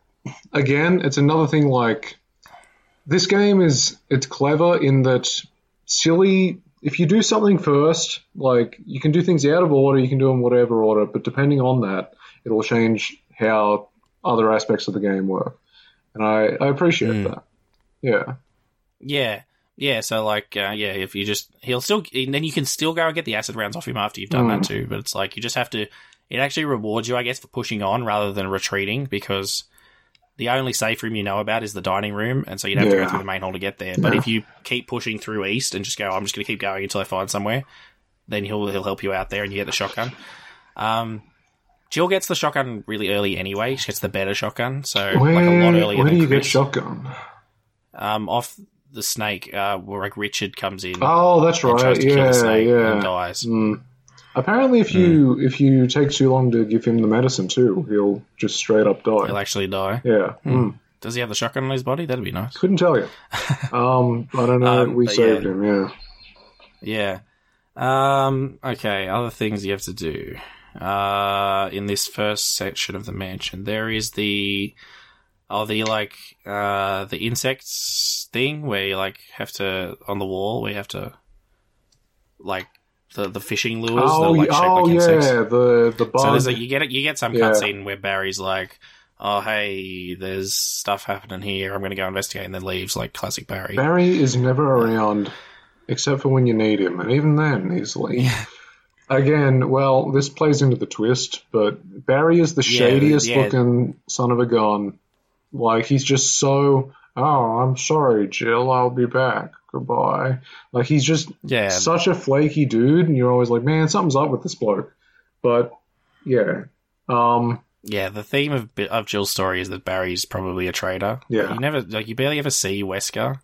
again, it's another thing. Like this game is it's clever in that silly. If you do something first, like you can do things out of order, you can do them whatever order, but depending on that, it'll change how other aspects of the game work. And I, I appreciate that. Yeah. Yeah, yeah. So like, uh, yeah, if you just he'll still and then you can still go and get the acid rounds off him after you've done Mm. that too. But it's like you just have to. It actually rewards you, I guess, for pushing on rather than retreating because the only safe room you know about is the dining room, and so you'd have to go through the main hall to get there. But Yeah. if you keep pushing through east and just go, I'm just going to keep going until I find somewhere, then he'll he'll help you out there and you get the shotgun. Um, Jill gets the shotgun really early anyway. She gets the better shotgun, so Where, like a lot earlier where than do you get Chris. shotgun? um, off the snake, uh, where like Richard comes in. Oh, that's right. tries to kill the Yeah, yeah. and dies. Mm. Apparently, if you if you take too long to give him the medicine too, he'll just straight up die. He'll actually die. Yeah. Hmm. Mm. Does he have the shotgun on his body? That'd be nice. Couldn't tell you. um, I don't know. Um, we saved yeah. him. Yeah. Yeah. Um, okay, other things you have to do. Uh, in this first section of the mansion, there is the, oh, the, like, uh, the insects thing where you, like, have to, on the wall, we have to, like, the, the fishing lures Oh, that like, shaped oh like insects. yeah, the the bug. So there's a, you get it you get some Yeah. cutscene where Barry's like, "Oh hey, there's stuff happening here. I'm going to go investigate," and then leaves like classic Barry. Barry is never around except for when you need him, and even then he's like. Again, well, this plays into the twist, but Barry is the Yeah, shadiest yeah. looking son of a gun. Like he's just so. Oh, I'm sorry, Jill. I'll be back. Goodbye. Like he's just Yeah. such a flaky dude, and you're always like, man, something's up with this bloke. But yeah, um, Yeah, the theme of of Jill's story is that Barry's probably a traitor. Yeah. you never like you barely ever see Wesker,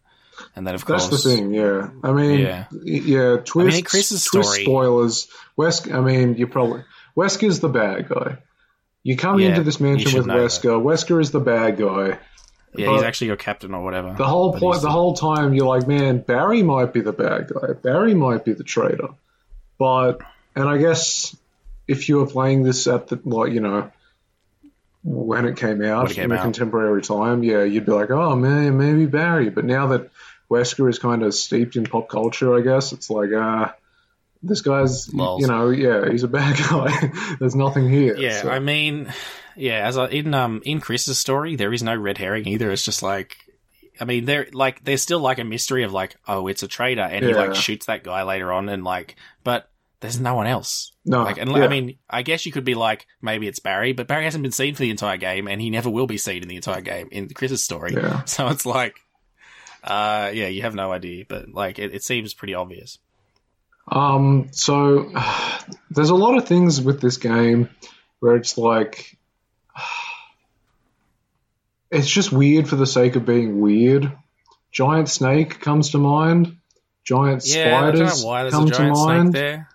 and then of That's course the thing, yeah. I mean, Yeah. yeah, twist, in Chris's twist story- spoilers. Wesk, I mean, you probably Wesker's the bad guy. You come Yeah, into this mansion with know that. Wesker. Wesker is the bad guy. Yeah, he's actually your captain or whatever. the whole point. he's The whole time, you're like, man, Barry might be the bad guy. Barry might be the traitor. But and I guess if you were playing this at the like, you know, when it came out it came in a out. contemporary time, yeah, you'd be like, oh man, maybe Barry. But now that Wesker is kind of steeped in pop culture, I guess it's like, ah, this guy's, Lols. you know, yeah, he's a bad guy. There's nothing here. Yeah, so- I mean, yeah, as I, in um in Chris's story, there is no red herring either. It's just like, I mean, there like there's still like a mystery of like, oh, it's a traitor, and he like shoots that guy later on, and like, but there's no one else. No, like, and yeah. I mean, I guess you could be like, maybe it's Barry, but Barry hasn't been seen for the entire game, and he never will be seen in the entire game in Chris's story. Yeah. So it's like, uh, yeah, you have no idea, but like, it, it seems pretty obvious. Um, so there's a lot of things with this game where it's like it's just weird for the sake of being weird. Giant snake comes to mind. Giant Yeah, I don't spiders know why there's come a giant to snake mind.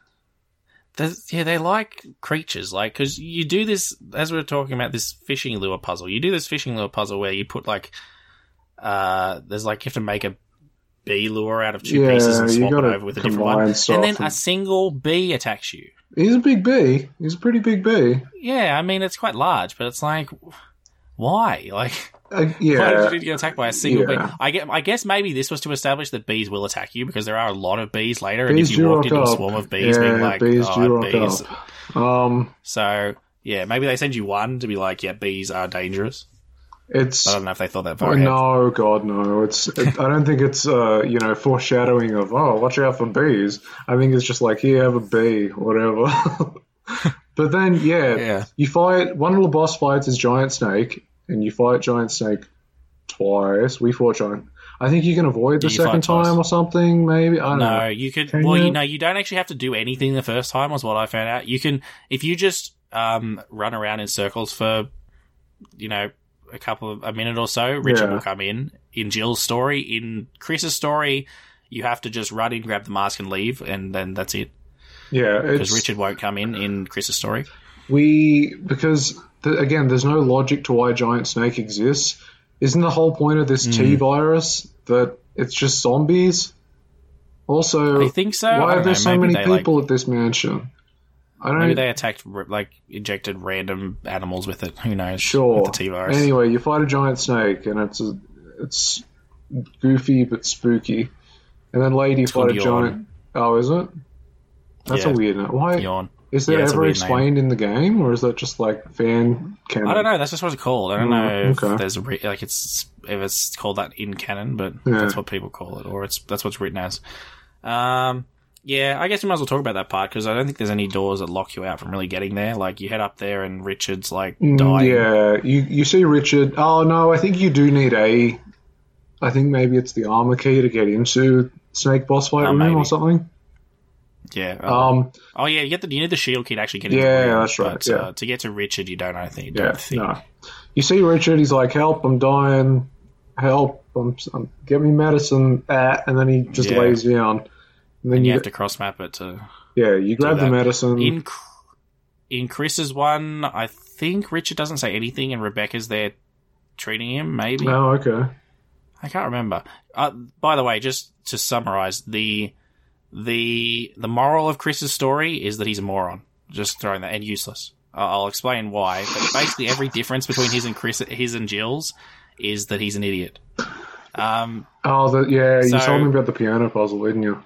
Yeah, they like creatures, like because you do this as we were talking about this fishing lure puzzle. You do this fishing lure puzzle where you put like, uh, there's like you have to make a bee lure out of two Yeah, pieces and swap it over with a different one, and then and- a single bee attacks you. He's a big bee. He's a pretty big bee. Yeah, I mean it's quite large, but it's like, why? Like, Uh, why yeah. did you get attacked by a single Yeah. bee? I get. I guess maybe this was to establish that bees will attack you because there are a lot of bees later, and if you walked into a swarm of bees, Yeah, being like, bees oh, bees. up. Um, So yeah, maybe they send you one to be like, yeah, bees are dangerous. it's I don't know if they thought that far Oh, ahead. no, God, no! It's. It, I don't think it's uh, you know foreshadowing of oh, watch out for bees. I think it's just like here, have a bee, whatever. but then, yeah, Yeah. you fight one of the boss fights is giant snake, and you fight giant snake twice. We fought giant. I think you can avoid the Yeah, second time or something. Maybe I don't No, know. you could. Can well, you you? know, you don't actually have to do anything the first time. Was what I found out. You can if you just um, run around in circles for, you know, a couple of a minute or so. Richard Yeah. will come in. In Jill's story, in Chris's story, you have to just run in, grab the mask, and leave, and then that's it. Yeah, Because Richard won't come in in Chris's story. we because th- again, there's no logic to why giant snake exists. Isn't the whole point of this Mm. T virus that it's just zombies? Also, I think so. Why are there know, so maybe many they, like- people at this mansion? I don't Maybe they attacked, like, injected random animals with it. Who knows? sure. With the T virus. Anyway, you fight a giant snake, and it's a, it's goofy but spooky. And then lady It's fight called a Yawn. giant. Oh, is it? That's Yeah. a weird name. Why? Yawn. Is that Yeah, ever weird name. explained in the game, or is that just like fan canon? I don't know. That's just what it's called. I don't Mm, know okay. if there's a re- like it's if it's called that in canon, but Yeah. that's what people call it, or it's that's what's written as. Um, yeah, I guess we might as well talk about that part because I don't think there's any doors that lock you out from really getting there. Like you head up there and Richard's like Mm, dying. Yeah, you you see Richard. Oh no, I think you do need a. I think maybe it's the armor key to get into Snake boss fight Oh, room maybe. or something. Yeah. Um, oh yeah, you get the you need the shield key to actually get. into Yeah, that's right, But, yeah. Uh, to get to Richard, you don't. I think. You yeah, think. no. You see Richard. He's like, "Help! I'm dying. Help! I'm, I'm get me medicine." Ah, and then he just Yeah. lays down. And then And you, you have to cross map it to. yeah, you grab the medicine. In in Chris's one, I think Richard doesn't say anything, and Rebecca's there treating him. Maybe. oh, okay. I can't remember. Uh, by the way, just to summarize, the the the moral of Chris's story is that he's a moron. Just throwing that and useless. I'll explain why. But basically, every difference between his and Chris, his and Jill's, is that he's an idiot. Um, Oh, the, yeah. So- you told me about the piano puzzle, didn't you?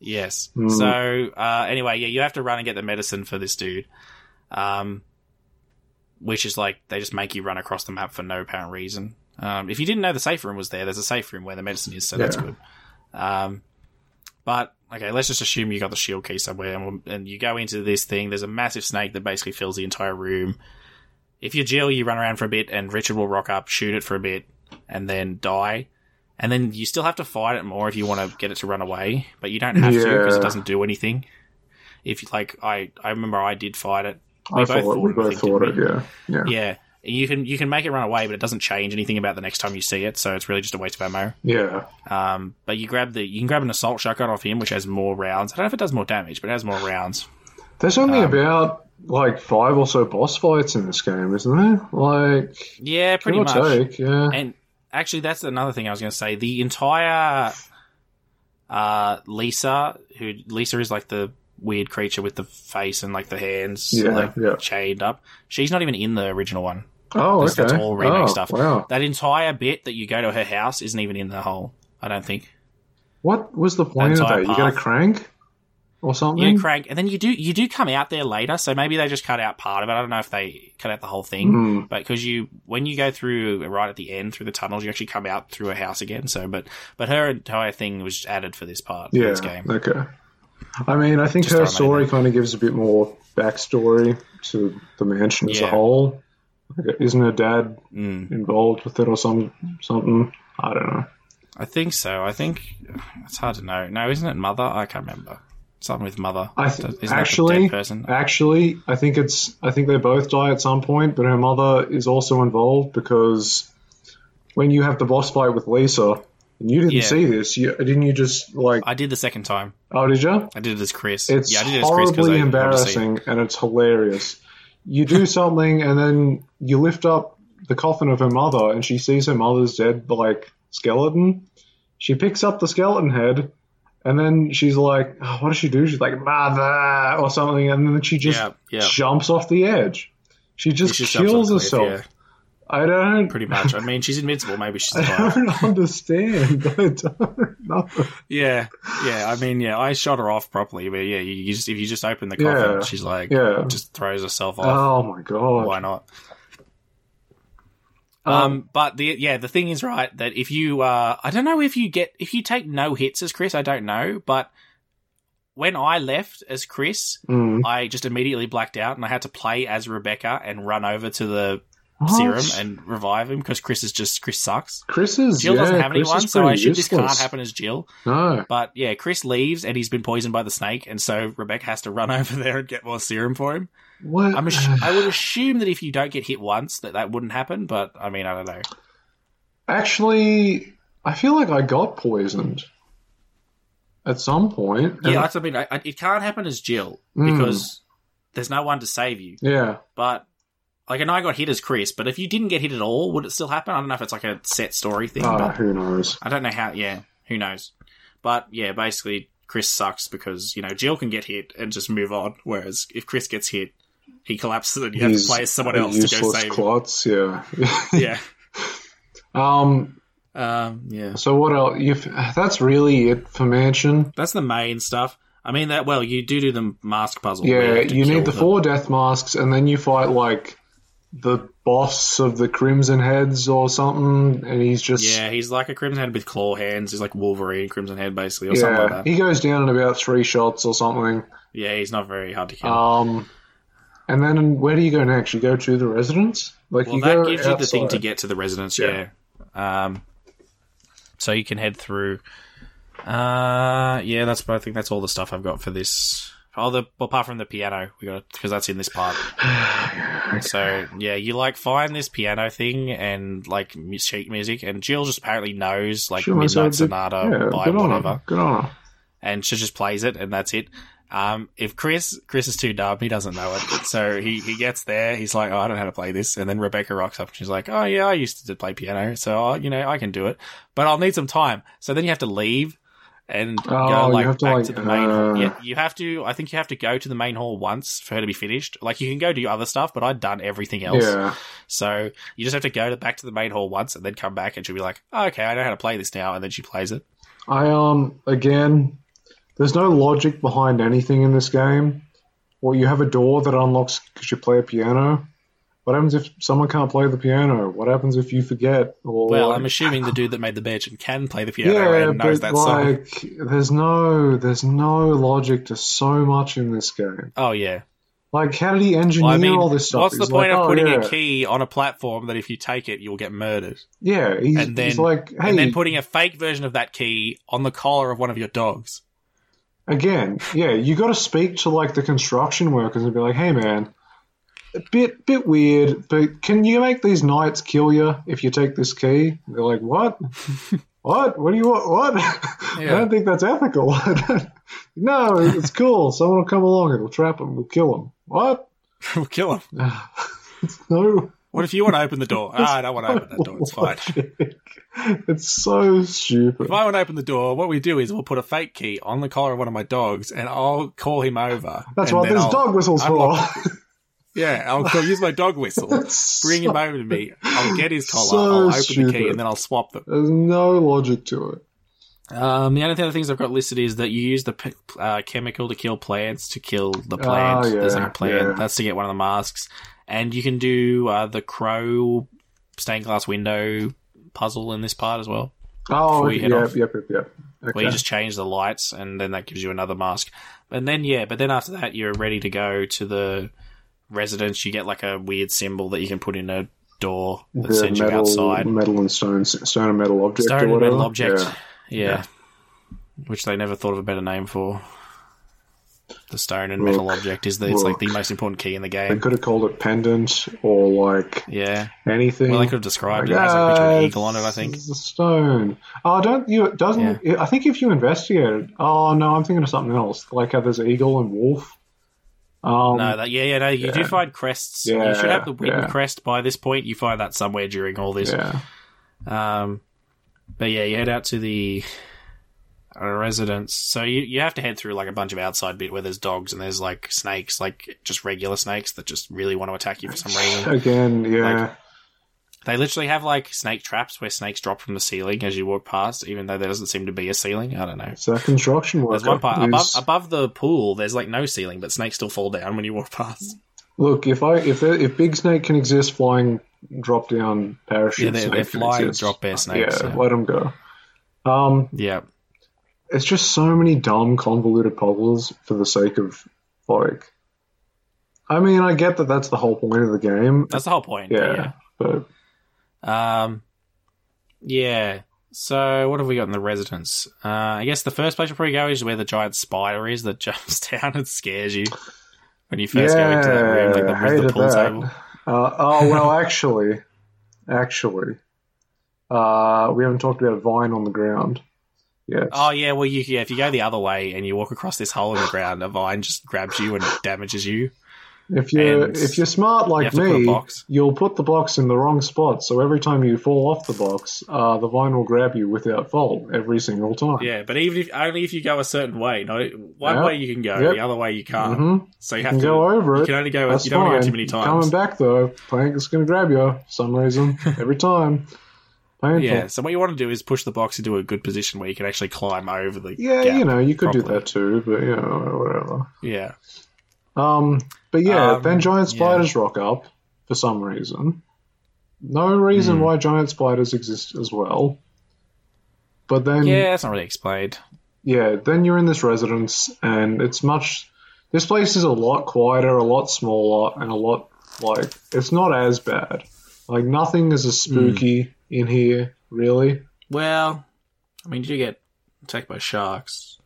Yes. Mm. So uh, anyway, yeah, you have to run and get the medicine for this dude, um, which is like they just make you run across the map for no apparent reason. Um, if you didn't know the safe room was there, there's a safe room where the medicine is, so that's good. Um, but okay, let's just assume you got the shield key somewhere, and, and you go into this thing. There's a massive snake that basically fills the entire room. If you're Jill, you run around for a bit, and Richard will rock up, shoot it for a bit, and then die. And then you still have to fight it more if you want to get it to run away, but you don't have to because it doesn't do anything. If you like, I I remember I did fight it. I thought we I both thought it. we? Yeah, yeah, Yeah, you can you can make it run away, but it doesn't change anything about the next time you see it. So it's really just a waste of ammo. yeah. Um, but you grab the you can grab an assault shotgun off him, which has more rounds. I don't know if it does more damage, but it has more rounds. There's only Um, about like five or so boss fights in this game, isn't there? Like, Yeah, pretty much. take, yeah. And actually, that's another thing I was going to say. The entire uh, Lisa, who Lisa is like the weird creature with the face and like the hands Yeah, like yeah. chained up. She's not even in the original one. Oh, That's- okay. That's all remake oh, stuff. Wow. That entire bit that you go to her house isn't even in the whole. I don't think. What was the point of entire that? You get a crank or something? You crank, and then you do you do come out there later. So maybe they just cut out part of it. I don't know if they cut out the whole thing, Hmm. but because you when you go through right at the end through the tunnels, you actually come out through a house again. So, but but her entire thing was added for this part yeah. of this game. Okay. I mean, I think Just her throw 'em in story kind of gives a bit more backstory to the mansion as a whole. Isn't her dad Mm. involved with it or some something? I don't know. I think so. I think it's hard to know. No, isn't it mother? I can't remember. Something with mother. I Isn't th- actually, person? actually, I think it's. I think they both die at some point, but her mother is also involved because when you have the boss fight with Lisa, and you didn't Yeah. see this, you, didn't you just like? I did the second time. Oh, did you? I did it as Chris. It's yeah, I did it as Chris horribly I see it. embarrassing and it's hilarious. You do something and then you lift up the coffin of her mother and she sees her mother's dead like skeleton. She picks up the skeleton head and then she's like, oh, "What does she do?" She's like, "Mother" or something, and then she just Yeah, yeah. jumps off the edge. She just She kills off the cliff, herself. I don't. Pretty much. I mean, she's invincible. Maybe she's I don't understand. I don't know. Yeah, yeah. I mean, yeah. I shot her off properly, but yeah, you, you just if you just open the coffin, Yeah, she's like, yeah. just throws herself off. Oh my god! Why not? Um, but the yeah, the thing is right that if you uh, I don't know if you get if you take no hits as Chris, I don't know, but when I left as Chris, Mm. I just immediately blacked out and I had to play as Rebecca and run over to the What? serum and revive him because Chris is just Chris sucks. Chris is Jill doesn't have Chris anyone, so I pretty should this can't happen as Jill. No. But yeah, Chris leaves and he's been poisoned by the snake, and so Rebecca has to run over there and get more serum for him. What? I'm assu- I would assume that if you don't get hit once, that that wouldn't happen. But I mean, I don't know. Actually, I feel like I got poisoned at some point. Yeah, And- that's I mean, I, I- it can't happen as Jill Mm. because there's no one to save you. yeah. But like, I know I got hit as Chris, but if you didn't get hit at all, would it still happen? I don't know if it's like a set story thing. But who knows? I don't know how. Yeah, who knows? But yeah, basically, Chris sucks because you know Jill can get hit and just move on, whereas if Chris gets hit, he collapses and you have to play as someone else to go useless save him. yeah. Yeah. um. Um. Yeah. So what else? You've, that's really it for Mansion. That's the main stuff. I mean that. Well, you do do the mask puzzle. Yeah, to you need the four death masks, and then you fight like the boss of the Crimson Heads or something, and he's just Yeah, he's like a Crimson Head with claw hands. He's like Wolverine, Crimson Head, basically, or something like yeah. that. He goes down in about three shots or something. Yeah, he's not very hard to kill. Um, and then where do you go next? You go to the residence. Like well, you that gives you the thing to get to the residence. Yeah. Um. So you can head through. Uh, yeah, that's. I think that's all the stuff I've got for this. Oh, the well, apart from the piano, we got because that's in this part. So yeah, you like find this piano thing and like sheet music, and Jill just apparently knows like so Midnight Sonata yeah, by whatever. Good on her. and she just plays it, and that's it. Um, if Chris Chris is too dumb, he doesn't know it. So he, he gets there, he's like, oh, I don't know how to play this. And then Rebecca rocks up, and she's like, oh yeah, I used to play piano, so uh, you know I can do it, but I'll need some time. So then you have to leave and Oh, go like have to, back like, to the main. hall. uh, Yeah, you have to. I think you have to go to the main hall once for her to be finished. Like you can go do other stuff, but I'd done everything else. Yeah. So you just have to go to, back to the main hall once, and then come back, and she'll be like, oh, okay, I know how to play this now, and then she plays it. I um again, there's no logic behind anything in this game. Or you have a door that unlocks because you play a piano. What happens if someone can't play the piano? What happens if you forget? Or Well, like- I'm assuming the dude that made the mansion can play the piano yeah, and knows but that song. like, there's no, there's no logic to so much in this game. Oh yeah. Like, how did he engineer Well, I mean, all this stuff? what's the He's point like, of oh, putting yeah. a key on a platform that if you take it, you'll get murdered? Yeah, he's, and then, he's like, hey, and then putting a fake version of that key on the collar of one of your dogs. Again, yeah, you got to speak to like the construction workers and be like, "Hey, man, a bit bit weird, but can you make these knights kill you if you take this key?" They're like, "What? what? What do you want? What? I don't think that's ethical." no, it's cool. Someone will come along and we'll trap them. We'll kill them. What? we'll kill them. no. What if you want to open the door? Ah, I don't want to open that door. It's fine. It's so stupid. If I want to open the door, what we do is we'll put a fake key on the collar of one of my dogs, and I'll call him over. That's and what there's I'll dog whistles for. Unlock- Yeah, I'll go use my dog whistle, bring him over to me. I'll get his collar, So I'll open the key, and then I'll swap them. There's no logic to it. Um, the only other things I've got listed is that you use the p- uh, chemical to kill plants to kill the plant. Oh, yeah, There's like a plant. yeah. That's to get one of the masks. And you can do uh, the crow stained glass window puzzle in this part as well. Oh, Before you head yep, off. yep, yep, yep. Okay. Where you just change the lights and then that gives you another mask. And then, yeah, but then after that, you're ready to go to the residence. You get like a weird symbol that you can put in a door that the sends you outside. metal and stone, stone and metal object Stone and metal object. Yeah. Yeah. Which they never thought of a better name for. the stone and metal Look, object is that it's like the most important key in the game. They could have called it pendant or like Yeah. anything. Well, they could have described it as a picture of "Ah, an eagle on it. I think. It's a stone. Oh, don't you? Doesn't I think if you investigate it? Oh no, I'm thinking of something else. Like how there's eagle and wolf. Um, no, that yeah, yeah, no. You do find crests. Yeah, you should have the wind yeah. crest by this point. You find that somewhere during all this. Yeah. Um, but yeah, you head out to the uh, residence. So you you have to head through like a bunch of outside bit where there's dogs and there's like snakes, like just regular snakes that just really want to attack you for some reason. Again, yeah. Like, They literally have like snake traps where snakes drop from the ceiling as you walk past, even though there doesn't seem to be a ceiling. I don't know. so that construction worker. There's one part above above the pool. There's like no ceiling, but snakes still fall down when you walk past. Look, if I if if Big Snake can exist, flying drop down parachute. Yeah, they're- they're flying drop bear snakes, Yeah, yeah. let them go. Um, Yeah, it's just so many dumb, convoluted puzzles for the sake of like. I mean, I get that that's the whole point of the game. that's the whole point. yeah, Yeah. but Um, yeah. So what have we got in the residence? Uh, I guess the first place we'll probably go is where the giant spider is that jumps down and scares you when you first go into that room, like the, with the pool that. table. Uh, oh well, actually, actually, uh, we haven't talked about Vine on the ground. Yes. Oh yeah, well you yeah, if you go the other way and you walk across this hole in the ground, a vine just grabs you and damages you. If you're if you're smart like have to put a me, you'll put the box in the wrong spot. So every time you fall off the box, uh, the vine will grab you without fault every single time. Yeah, but even if only if you go a certain way. No, one way you can go, Yep. the other way you can't. Mhm. So you You have to go over it. You can only go. That's you don't want to fine. go too many times. Coming back though, Plank is going to grab you for some reason every time. Painful. Yeah. So what you want to do is push the box into a good position where you can actually climb over the. Yeah, you know, you could do that too, but you know, whatever. Yeah. Um, but yeah, Um, then giant yeah. spiders rock up for some reason. No reason Hmm. why giant spiders exist as well. But then, Yeah, it's not really explained. yeah, then you're in this residence, and it's much. This place is a lot quieter, a lot smaller, and a lot like it's not as bad. Like nothing is as spooky in here, really. Well, I mean, you do get attacked by sharks.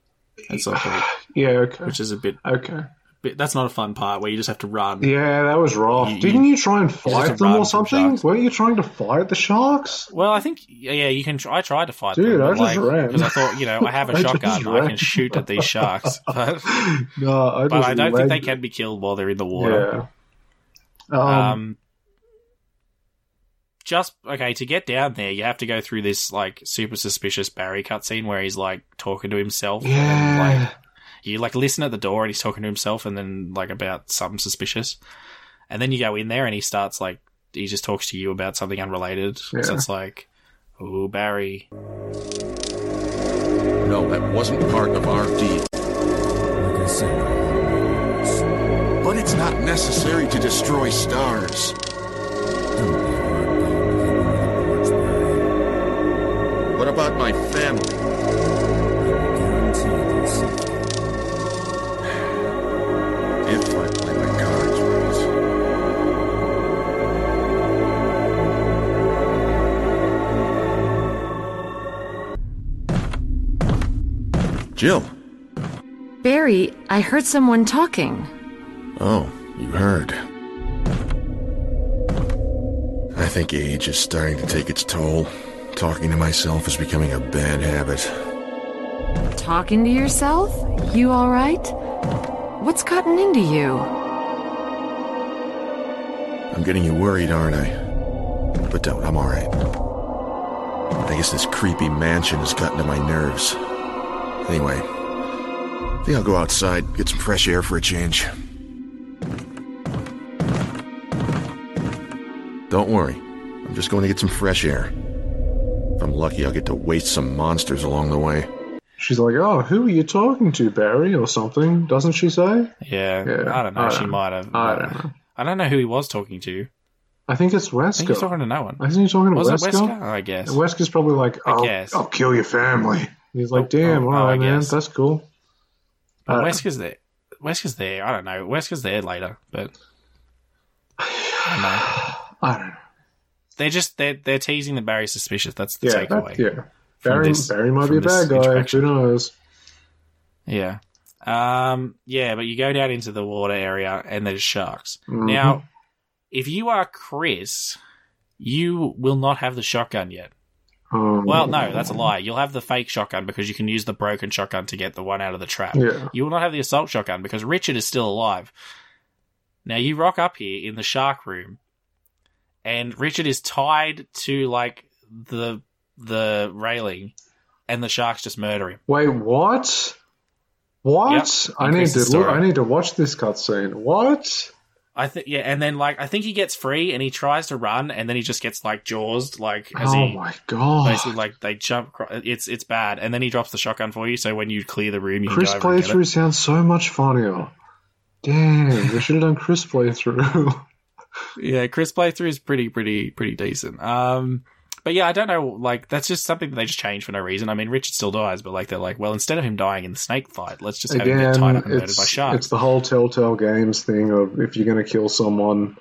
That's like Yeah, okay, which is a bit, okay. Bit. That's not a fun part where you just have to run. Yeah, that was rough. You- Didn't you try and fight them or something? Weren't you trying to fight the sharks? Well, I think yeah, you can. Try, I tried to fight Dude, them, I just like, ran. because I thought you know I have a I shotgun, I can shoot at these sharks, but No, I but I don't think they can be killed while they're in the water. Yeah. Um, Um, just okay to get down there, you have to go through this like super suspicious Barry cutscene where he's like talking to himself. And, Yeah. like you like listen at the door and he's talking to himself, and then like about something suspicious, and then you go in there and he starts like he just talks to you about something unrelated. So it's like, oh Barry, No, that wasn't part of our deal. Like I said, But it's not necessary to destroy stars. don't be hard-bound to keep me the porch, Barry. What about my family? Jill. Barry, I heard someone talking. Oh, you heard. I think age is starting to take its toll. Talking to myself is becoming a bad habit. Talking to yourself? You alright? What's gotten into you? I'm getting you worried, aren't I? But don't, I'm alright. I guess this creepy mansion has gotten to my nerves. Anyway, I think I'll go outside, get some fresh air for a change. Don't worry, I'm just going to get some fresh air. If I'm lucky, I'll get to waste some monsters along the way. she's like, "Oh, who are you talking to, Barry?" or something. Doesn't she say? yeah, Yeah, I don't know, I she don't- might have. I don't uh, know. I don't know who he was talking to. I think it's I think he's talking to no one. I think he's talking to Was it Wesker. Wesker? I guess. Wesker's probably like, I "I'll, guess. I'll kill your family." He's like, Oh, "Damn, oh, all oh, I man, guess. that's cool." Uh, Wesker's there. Wesker's there. I don't know. Wesker's there later, but I don't know. I don't know. They're just they're they're teasing that Barry's suspicious. That's the Yeah, takeaway. that, yeah. Barry, this- Barry might be a bad guy. Who knows? Yeah. Um, yeah, but you go down into the water area and there's sharks. Mhm. Now, if you are Chris, you will not have the shotgun yet. Um, Well, no, that's a lie. You'll have the fake shotgun because you can use the broken shotgun to get the one out of the trap. Yeah. You will not have the assault shotgun because Richard is still alive. Now you rock up here in the shark room, and Richard is tied to like the the railing, and the sharks just murder him. Wait, what? What? Yep, I need to look. I need to watch this cutscene. What? I think yeah, and then like I think he gets free and he tries to run, and then he just gets like jawsed like as Oh he my god! basically like they jump. It's it's bad, and then he drops the shotgun for you. So when you clear the room, you Chris can go over and get it. playthrough sounds so much funnier. Damn, we should have done Chris playthrough. yeah, Chris playthrough is pretty, pretty, pretty decent. Um, but yeah, I don't know. Like, that's just something that they just changed for no reason. I mean, Richard still dies, but like, they're like, well, instead of him dying in the snake fight, let's just have him get tied up and murdered by sharks. it's the whole Telltale Games thing of if you're going to kill someone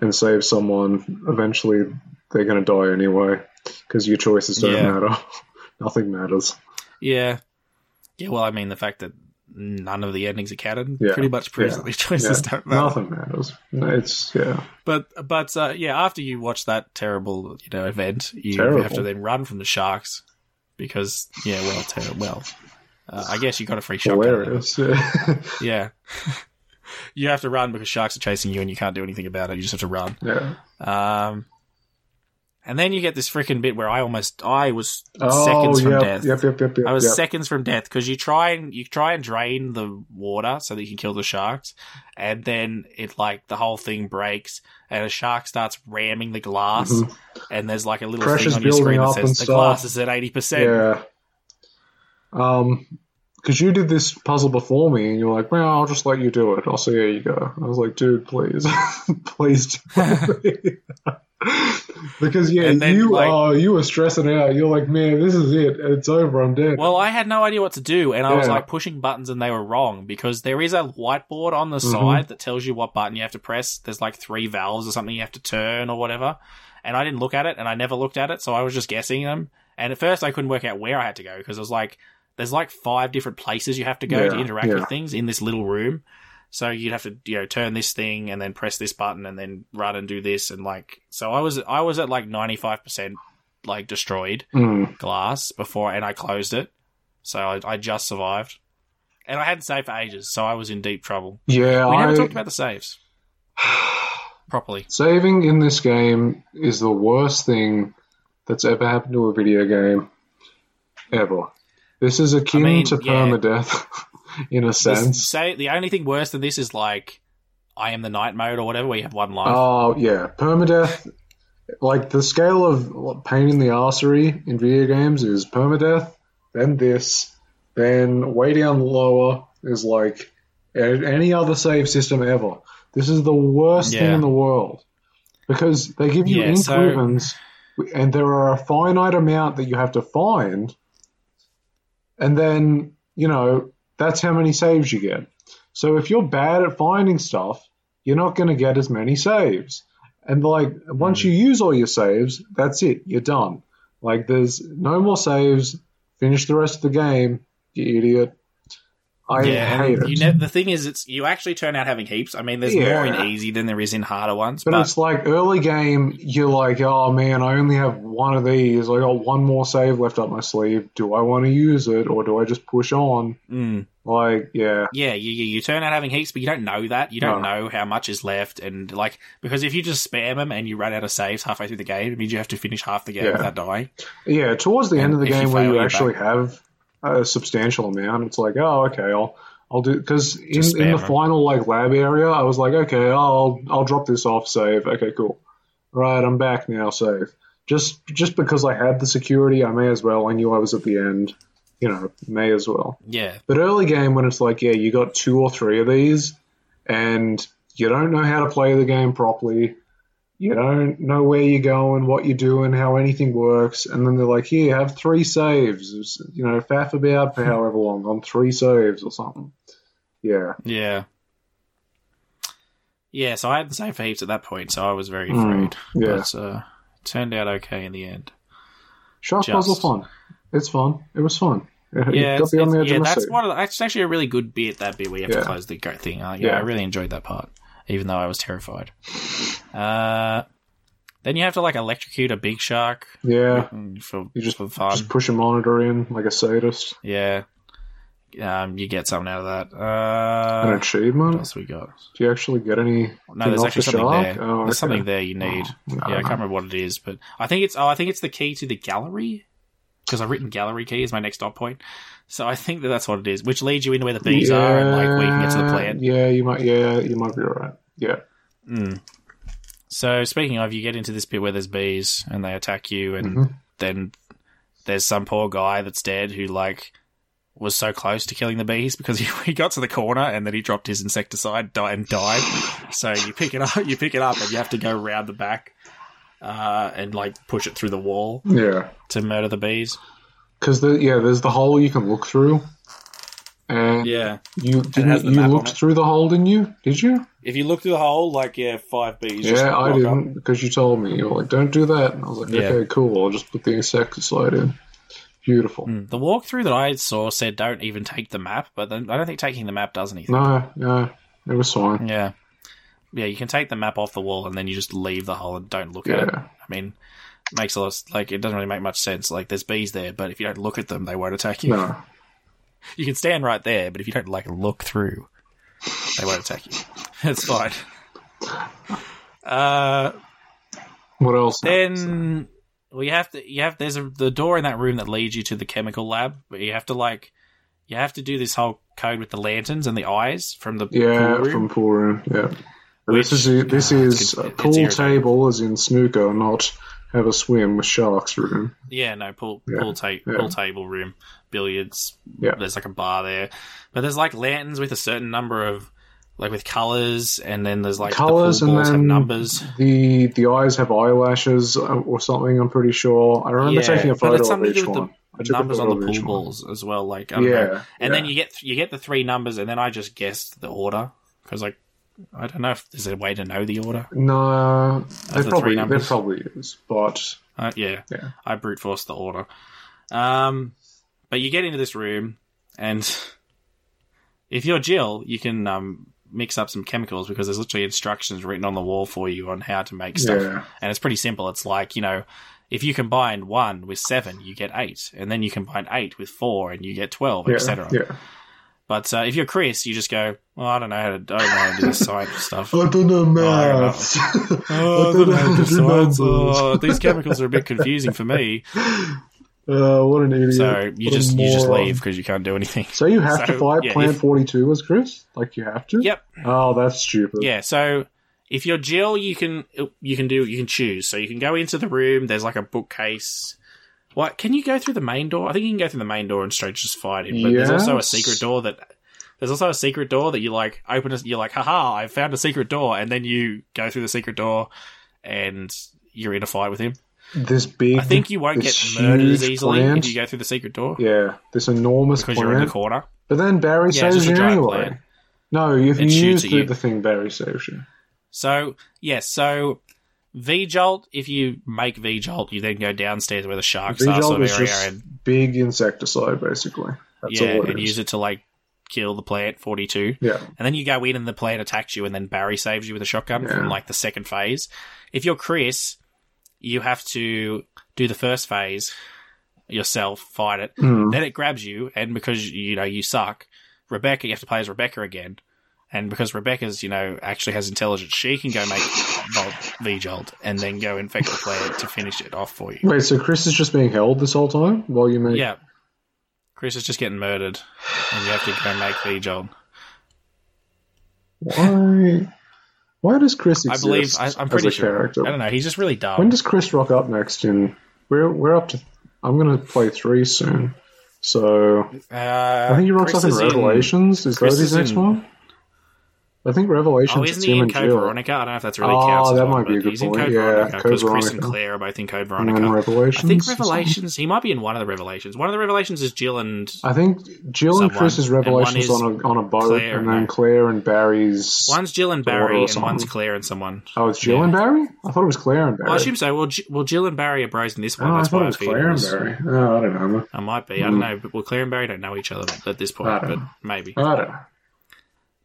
and save someone, eventually they're going to die anyway because your choices don't Yeah. matter. Nothing matters. Yeah, yeah. Well, I mean, the fact that none of the endings are canon Yeah, pretty much proves yeah, that these choices yeah. don't matter. Nothing matters. It's yeah. But but uh, yeah, after you watch that terrible you know event, you Terrible. have to then run from the sharks because yeah, well, ter- well, uh, I guess you got a free shotgun. Hilarious. Yeah. Yeah. you have to run because sharks are chasing you and you can't do anything about it. You just have to run. yeah. Um, and then you get this freaking bit where I almost, I was Oh, seconds from yep, death. Yep, yep, yep, yep. I was yep. seconds from death because you try and you try and drain the water so that you can kill the sharks, and then it like the whole thing breaks and a shark starts ramming the glass, Mhm. and there's like a little Pressure's thing on your screen that says the stuff. glass is at eighty percent. Yeah. Um, because you did this puzzle before me, and you're like, "Well, I'll just let you do it." I'll say, "Here you go." I was like, "Dude, please, please." Do it." because yeah, then, you like- oh, you were stressing out. You're like, "Man, this is it. It's over. I'm dead." Well, I had no idea what to do, and I was like pushing buttons, and they were wrong because there is a whiteboard on the Mhm. side that tells you what button you have to press. There's like three valves or something you have to turn or whatever, and I didn't look at it, and I never looked at it, so I was just guessing them. And at first, I couldn't work out where I had to go because it was like there's like five different places you have to go to interact yeah. with things in this little room. So you'd have to you know turn this thing and then press this button and then run and do this and like so I was I was at like ninety five percent like destroyed Mm. glass before, and I closed it. So I, I just survived, and I hadn't saved for ages, so I was in deep trouble. Yeah, we never I- talked about the saves properly. Saving in this game is the worst thing that's ever happened to a video game ever. This is akin mean, to yeah. permadeath in a sense. say the only thing worse than this is like I am the night mode or whatever, where you have one life. Oh yeah, permadeath. Like the scale of pain in the arsery in video games is permadeath, then this, then way down lower is like any other save system ever. This is the worst thing in the world because they give you Yeah, so- and there are a finite amount that you have to find, and then you know that's how many saves you get. So if you're bad at finding stuff, you're not going to get as many saves. And like once mm. you use all your saves, that's it. You're done. Like there's no more saves. Finish the rest of the game, you idiot. I yeah, hate it. you ne- the thing is, it's you actually turn out having heaps. I mean, there's more in easy than there is in harder ones, But, but, it's like early game, you're like, oh man, I only have one of these. I got one more save left up my sleeve. Do I want to use it or do I just push on? Mm. Like, yeah. yeah, you, you you turn out having heaps, but you don't know that. You don't No. know how much is left, and like because if you just spam them and you run out of saves halfway through the game, it means you have to finish half the game Yeah. without dying. Yeah, towards the end of the if you game where you actually back. have a substantial amount, it's like, oh, okay, I'll I'll do because in, in the final like lab area, I was like, okay, I'll I'll drop this off, save. Okay, cool. Right, I'm back now, save. Just just because I had the security, I may as well. I knew I was at the end. You know, may as well. Yeah, But early game, when it's like, yeah, you got two or three of these, and you don't know how to play the game properly, you don't know where you're going, what you're doing, how anything works, and then they're like, here, have three saves. You know, faff about for however long on three saves or something. Yeah. yeah, yeah. So I had the same for heaps at that point, so I was very Mm, afraid. yeah. but uh, turned out okay in the end. Shark Just- Puzzle fun. It's fun. It was fun. Yeah, got it's, me on the it's- yeah, that's one of the, that's actually a really good bit. That bit where you have Yeah. to close the thing. Uh, yeah, Yeah. I really enjoyed that part, even though I was terrified. Uh, then you have to like electrocute a big shark. Yeah. for You just for fun. just push a monitor in like a sadist. Yeah, um, you get something out of that. An Uh, achievement. what else we got? Do you actually get any? No, there's actually something there. Oh, There's okay. something there you need. no, yeah, I can't remember what it is, but I think it's. Oh, I think it's the key to the gallery because I've written gallery key as my next dot point. So I think that that's what it is, which leads you into where the bees are and like where you can get to the plant. Yeah, you might. Yeah, you might be right. Yeah. Mm. So speaking of, you get into this bit where there's bees and they attack you, and Mhm. then there's some poor guy that's dead who like was so close to killing the bees because he, he got to the corner and then he dropped his insecticide di- and died. so you pick it up, you pick it up, and you have to go round the back uh, and like push it through the wall Yeah. to murder the bees. Because the yeah, there's the hole you can look through, and Yeah. you didn't you looked through the hole, didn't you? Did you? If you look through the hole, like yeah, five bees. just yeah, I didn't up. because you told me. You were like, "Don't do that," and I was like, Yeah. "Okay, cool. I'll just put the insecticide in." Beautiful. Mm. The walkthrough that I saw said don't even take the map, but then I don't think taking the map does anything. No, no, it was fine. Yeah. Yeah, you can take the map off the wall and then you just leave the hole and don't look at it. I mean, makes a lot of, like, it doesn't really make much sense. Like, there's bees there, but if you don't look at them, they won't attack you. No. You can stand right there, but if you don't, like, look through, they won't attack you. It's fine. Uh, What else? then, well, you have to, you have, there's a, the door in that room that leads you to the chemical lab, but you have to, like, you have to do this whole code with the lanterns and the eyes from the Yeah, pool room. from pool room. Yeah. Which- this is this ah, is pool table, as in snooker, not have a swim with sharks room. Yeah, no pool Yeah, pool, ta- yeah. pool table room, billiards. Yeah. there's like a bar there, but there's like lanterns with a certain number of like with colors, and then there's like Colors the and pool balls have then numbers. the the eyes have eyelashes uh, or something. I'm pretty sure. I remember Yeah, taking a but photo it's of each with one. The numbers on the pool one. balls as well. Like Yeah, know. and then you get you get the three numbers, and then I just guessed the order because like I don't know if there's a way to know the order. No, the there three probably there probably is, but Uh, yeah, Yeah. I brute force the order. Um, but you get into this room, and if you're Jill, you can um, mix up some chemicals because there's literally instructions written on the wall for you on how to make stuff, Yeah. and it's pretty simple. It's like you know. If you combine one with seven, you get eight, and then you combine eight with four, and you get twelve, yeah, etc. yeah. But uh, if you're Chris, you just go, "Well, I don't know how to, I don't know how to do this science stuff." I don't know maths. Oh, I don't know how to do science. Oh, these chemicals are a bit confusing for me. Uh, what an idiot! So you What just you just leave because you can't do anything. So you have to So, fight yeah, Plant if- Forty Two as Chris? Like you have to? Yep. Oh, that's stupid. Yeah. So if you're Jill, you can you can do you can choose. So you can go into the room. There's like a bookcase. What can you go through the main door? I think you can go through the main door and straight just fight him. But there's also a secret door that there's also a secret door that you like open. it- You're like, haha, I found a secret door, and then you go through the secret door, and you're in a fight with him. This big. I think you won't get murdered as easily plant. if you go through the secret door. Yeah, this enormous because plant. you're in the corner. But then Barry Yeah, saves you anyway. plant. No, if you It shoots use the, you. the thing, Barry saves you. So yes, so V Jolt. If you make V Jolt, you then go downstairs where the sharks are, V-Jolt sort of is just and big insecticide, basically. That's yeah, all it and is. use it to like kill the plant forty two. Yeah. and then you go in and the plant attacks you, and then Barry saves you with a shotgun Yeah. from like the second phase. If you're Chris, you have to do the first phase yourself, fight it. Mm. Then it grabs you, and because you know you suck, Rebecca, you have to play as Rebecca again. And because Rebecca's, you know, actually has intelligence, she can go make Volt V Jolt and then go infect the plant to finish it off for you. Wait, so Chris is just being held this whole time while you make. Yeah. Chris is just getting murdered, and you have to go make V Jolt. Why? Why does Chris I believe I, I'm pretty sure. character? I don't know. He's just really dumb. When does Chris rock up next? In we're we're up to. I'm gonna play three soon. So uh, I think he rocks Chris up in Revelations. Is Chris that his is next in- one? I think Revelations. Oh, is isn't he in and Code Jill. Veronica? I don't know if that's really Oh, counts. that might be a good He's in point. Code Yeah, Veronica because Chris and Claire are both in Code And Veronica. then Revelations. I think? Revelations. He might be in one of the Revelations. One of the Revelations is Jill and I think Jill and Someone. Chris's And one Revelations is on a on a boat, Claire, and then no. Claire and Barry's. one's Jill and Barry, and one's Claire and someone. Oh, it's Jill Yeah. and Barry. I thought it was Claire and Barry. Well, I assume so. Well, J- well, Jill and Barry are bros in this one. Oh, I That's thought why it was Claire and Barry. Oh, I don't know. I might be. I don't hmm. know. But, well, Claire and Barry don't know each other at this point, but maybe. I don't know.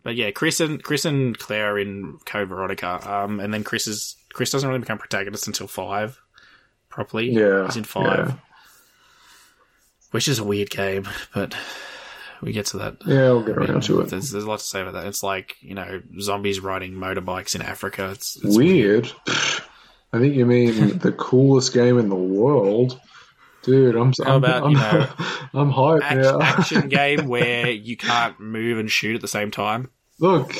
But yeah, Chris and Chris and Claire are in Code Veronica, um, and then Chris is Chris doesn't really become protagonist until five, properly. Yeah, he's in five, yeah. which is a weird game, but we get to that. Yeah, we'll get around to it. There's, there's a lot to say about that. It's like you know zombies riding motorbikes in Africa. It's, it's Weird. I think you mean the coolest game in the world, dude. I'm. How I'm, about, I'm, you know, I'm hyped Act- now. action game where you can't move and shoot at the same time. Look,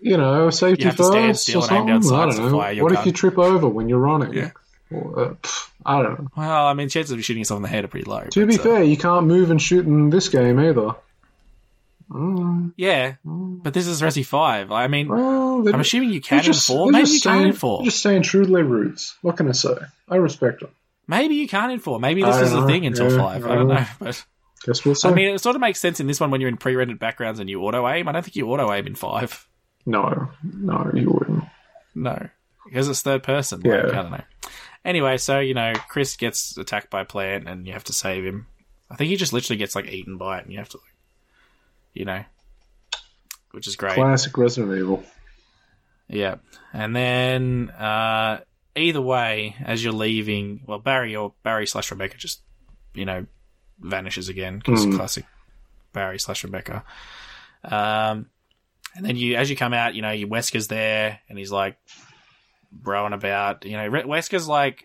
you know, safety You have stand first still or and aim down something. I don't know. fire your What if you trip over when you're running? Yeah. Or, uh, pff, I don't know. Well, I mean, chances of you shooting yourself in the head are pretty low. To but, be uh, fair, you can't move and shoot in this game either. Mm, yeah, but this is Resi Five. I mean, well, I'm assuming you can they're in four. Maybe just you can staying- in four. they're Just staying true to their roots. What can I say? I respect them. Maybe you can't in four. Maybe this I is the thing until Yeah, five. I I don't don't know. know. But Guess we'll see. I mean, it sort of makes sense in this one when you're in pre-rendered backgrounds and you auto aim. I don't think you auto aim in five. no, no, you wouldn't. No, because it's third person. Yeah. Like, I don't know. Anyway, so you know, Chris gets attacked by a plant, and you have to save him. I think he just literally gets like eaten by it, and you have to, like, you know, which is great. Classic Resident Evil. Yeah. And then uh either way, as you're leaving, well Barry or Barry slash Rebecca just you know vanishes again because Hmm. classic Barry slash Rebecca. Um, and then you as you come out, you know, your Wesker's there and he's like broing about. You know, Wesker's like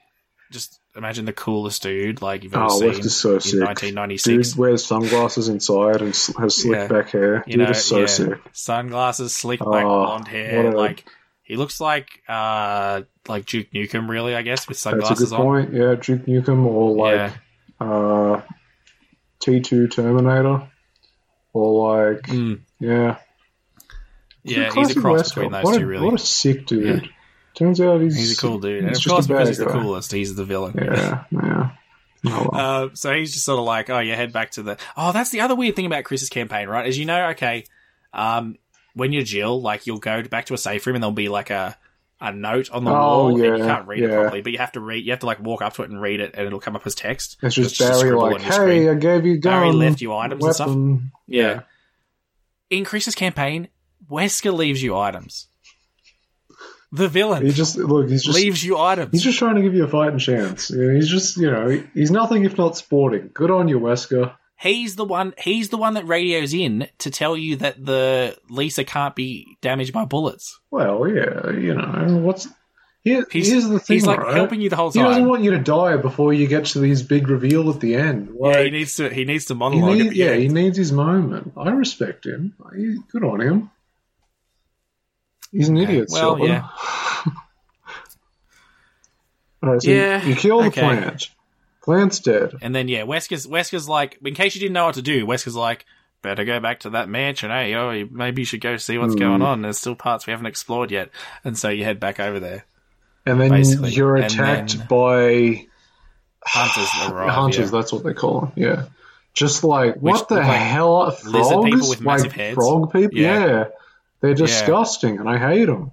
just imagine the coolest dude like you've ever Oh, seen Wesker's so sick. 1996. Dude wears sunglasses inside and has slick Yeah. back hair. You Dude know, is so yeah. sick. Sunglasses, slick back, Oh, blonde hair. a- Like he looks like uh like Duke Nukem, really. I guess with That's a sunglasses good on. point. Yeah, Duke Nukem or like uh, T2 Terminator or like Mm. yeah. Yeah, he's a cross between those what two, a, really. What a sick dude. Yeah. Turns out he's He's a cool dude, and he's of course, because he's the coolest, he's the villain. Yeah, yeah. Oh, well. Uh, so he's just sort of like, oh, yeah, head back to the. Oh, that's the other weird thing about Chris's campaign, right? As you know, okay, um, when you're Jill, like you'll go back to a safe room and there'll be like a a note on the Oh, wall, and you can't read it yeah. properly, but you have to read. You have to like walk up to it and read it, and it'll come up as text. it's just Barry like, hey, screen. I gave you gun. Barry left you items and stuff. weapon." Yeah. Increases campaign, Wesker leaves you items. The villain He just look. He's just leaves you items. He's just trying to give you a fighting chance. You know, he's just, you know, he's nothing if not sporting. Good on you, Wesker. He's the one. He's the one that radios in to tell you that the Lisa can't be damaged by bullets. Well, yeah, you know, what's here, He's- here's the thing. he's, like, right? helping you the whole time. He doesn't want you to die before you get to these big reveal at the end. yeah, he needs to. He needs to he monologue. need- at the yeah, end. he needs his moment. I respect him. Good on him. He's an idiot. well, Silver. yeah. All right, so Yeah, you, you kill the okay. plant. Plant's dead. And then yeah, Wesker's Wesker's like, in case you didn't know what to do, Wesker's like, better go back to that mansion, eh? Oh, maybe you should go see what's Hmm. going on. There's still parts we haven't explored yet, and so you head back over there. And then Basically. you're attacked then- by Hunters arrive. hunters. yeah. That's what they call them. Yeah. Just like Which what the like hell? Frogs? people with massive like heads? frog people? Yeah. Yeah. They're disgusting, and I hate them.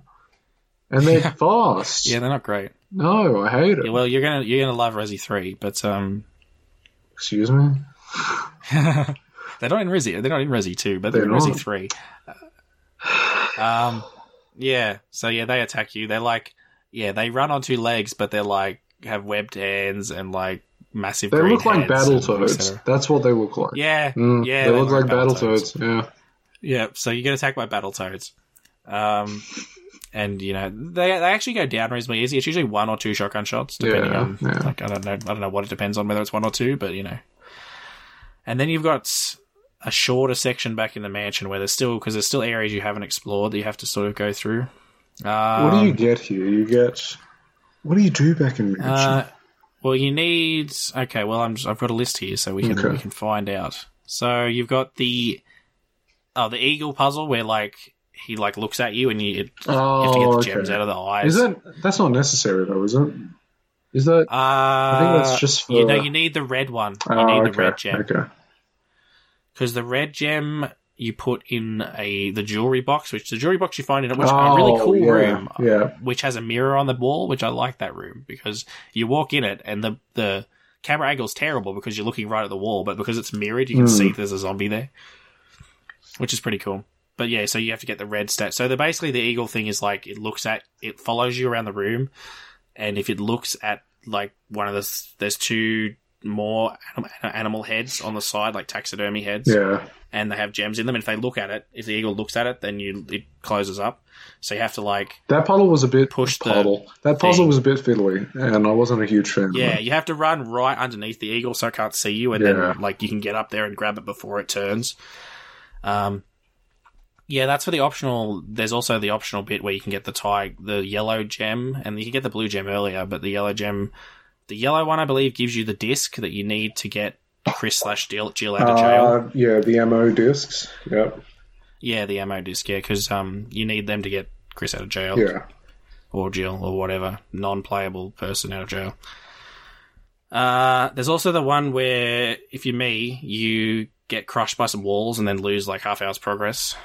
And they're fast. Yeah, they're not great. No, I hate it. Yeah, well, you're gonna you're gonna love Resi three, but um, Excuse me. they're not in Resi. They're not in Resi two, but they're, They're in Resi three. Um, yeah. So yeah, they attack you. They're like, yeah, they run on two legs, but they're like have webbed hands and like massive. They look like battle toads. That's what they look like. Yeah, Mm, yeah, They, look like battle toads. Yeah. Yeah, so you get attacked by battle toads. Um, and you know they they actually go down reasonably easy. It's usually one or two shotgun shots, depending Yeah, on yeah. like I don't know I don't know what it depends on whether it's one or two, but you know. And then you've got a shorter section back in the mansion where there's still because there's still areas you haven't explored that you have to sort of go through. Um, what do you get here? You get. What do you do back in Mansion? Uh, well, you need. Okay, well, I'm. Just, I've got a list here, so we can Okay. we can find out. So you've got the. Oh, the eagle puzzle where like he like looks at you and you, it, Oh, you have to get the okay. gems out of the eyes. Is that that's not necessary though, is it? Is that? Uh, I think that's just for. you know you need the red one. You Oh, need the red gem Okay. because the red gem you put in a the jewelry box, which the jewelry box you find in a, which, a really Oh, cool yeah, room, yeah. which has a mirror on the wall, which I like that room because you walk in it and the the camera angle's terrible because you're looking right at the wall, but because it's mirrored, you can Hmm. see there's a zombie there, which is pretty cool. But yeah, so you have to get the red stat. So the basically the eagle thing is like it looks at it follows you around the room, and if it looks at like one of the there's two more anim- animal heads on the side, like taxidermy heads Yeah. and they have gems in them. And if they look at it, if the eagle looks at it, then you it closes up. So you have to like That puzzle was a bit Push the puddle. That puzzle thing. was a bit fiddly, and I wasn't a huge fan. yeah, you have to run right underneath the eagle so it can't see you, and Yeah. then like you can get up there and grab it before it turns. Um, yeah, that's for the optional. There's also the optional bit where you can get the tie, the yellow gem, and you can get the blue gem earlier, but the yellow gem, the yellow one, I believe, gives you the disc that you need to get Chris slash Jill, Jill out of jail. Uh, yeah, the ammo discs. Yep. Yeah, the ammo disc, yeah, because um, you need them to get Chris out of jail. Yeah. Or Jill, or whatever non-playable person out of jail. Uh, there's also the one where, if you're me, you get crushed by some walls and then lose like half hour's progress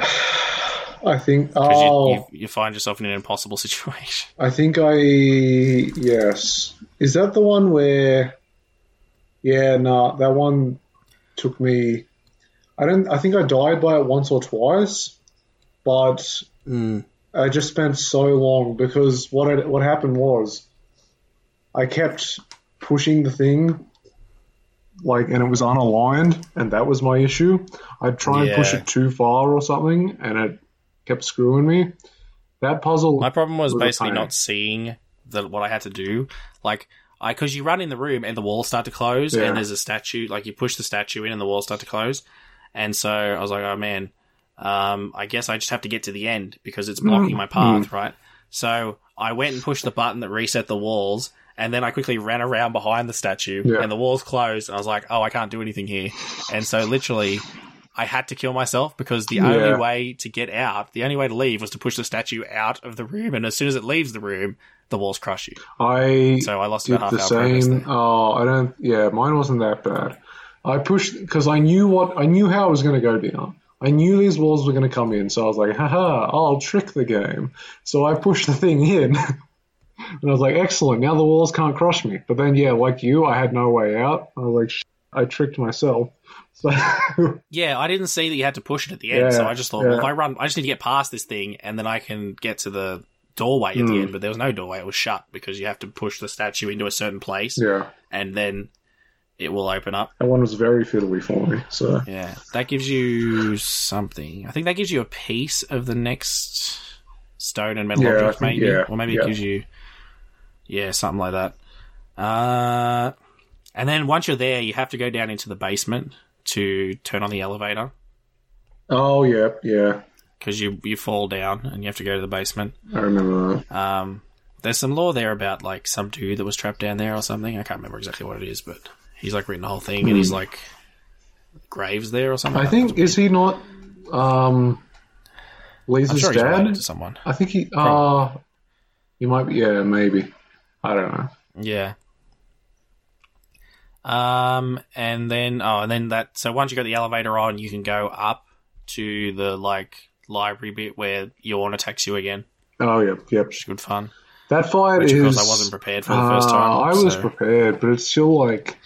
I think. Oh, you, you, you find yourself in an impossible situation. I think I yes. Is that the one where? Yeah, no, that one took me. I don't. I think I died by it once or twice, but hmm. I just spent so long because what it, what happened was, I kept pushing the thing, like, and it was unaligned, and that was my issue. I'd try and push it too far or something, and it kept screwing me. That puzzle. My problem was a basically not seeing the, what I had to do. Like, I because you run in the room and the walls start to close, Yeah. and there's a statue. Like, you push the statue in and the walls start to close. And so I was like, oh man, um, I guess I just have to get to the end because it's blocking my path, right? So I went and pushed the button that reset the walls, and then I quickly ran around behind the statue, Yeah. and the walls closed, and I was like, oh, I can't do anything here. And so literally. I had to kill myself because the Yeah. only way to get out, the only way to leave was to push the statue out of the room, and as soon as it leaves the room, the walls crush you. I So I lost did about half the same. Oh, I don't. Yeah, mine wasn't that bad. I pushed because I knew what I knew how it was going to go down. I knew these walls were going to come in, so I was like, haha, I'll trick the game. So I pushed the thing in. And I was like, excellent, now the walls can't crush me. But then, yeah, like you, I had no way out. I was like, Sh- I tricked myself. So, Yeah, I didn't see that you had to push it at the end, so I just thought, well, if I run, I just need to get past this thing, and then I can get to the doorway at the Mm. end. But there was no doorway; it was shut because you have to push the statue into a certain place, yeah, and then it will open up. that one was very fiddly for me. So, Yeah, that gives you something. I think that gives you a piece of the next stone and metal Yeah, object, maybe, yeah, or maybe yeah. it gives you, yeah, something like that. Uh, and then once you're there, you have to go down into the basement to turn on the elevator oh, yeah, yeah, because you you fall down and you have to go to the basement. I remember that. Um, there's some lore there about like some dude that was trapped down there or something. I can't remember exactly what it is, but he's like written the whole thing, and he's like graves there or something. Hmm. I think, is he not um, Lisa's sure dad? to someone. I think he. Uh, he might be. Yeah, maybe. I don't know. Yeah. Um, and then oh, and then that. So once you got the elevator on, you can go up to the like library bit where Yawn attacks you again, Oh, yeah, yep. which is good fun. That fight Which, is. of course, I wasn't prepared for the first Uh, time, I was so- prepared, but it's still like.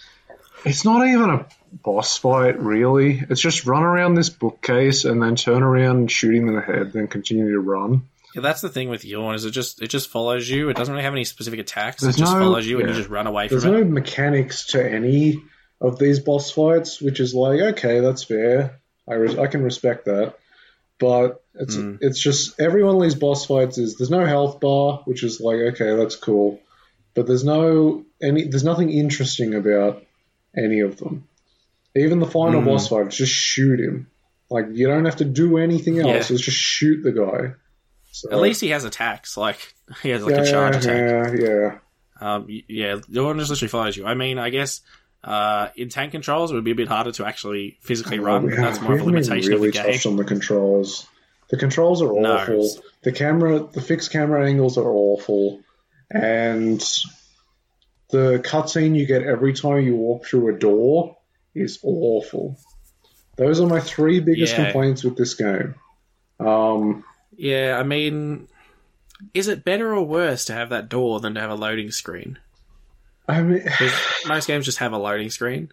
It's not even a boss fight, really. It's just run around this bookcase and then turn around and shoot him in the head, then continue to run. Yeah, that's the thing with Yawn is it just it just follows you. It doesn't really have any specific attacks. There's it just no- follows you and you just run away from There's it. There's no mechanics to any of these boss fights, which is like, okay, that's fair. I, res- I can respect that. But it's Hmm. it's just every one of these boss fights is there's no health bar, which is like okay, that's cool, but there's no any there's nothing interesting about any of them. Even the final Hmm. boss fight, just shoot him. Like you don't have to do anything else. Yeah. It's just shoot the guy. So, At least he has attacks. Like he has like yeah, a charge attack. yeah, yeah. Um, yeah, the one just literally follows you. I mean, I guess uh, in tank controls it would be a bit harder to actually physically run. Oh, We but that's more of a limitation really of the game. touched on the controls. The controls are No. awful. The camera, the fixed camera angles are awful, and the cutscene you get every time you walk through a door is awful. Those are my three biggest Yeah. complaints with this game. Um, Yeah, I mean, is it better or worse to have that door than to have a loading screen? I mean, most games just have a loading screen.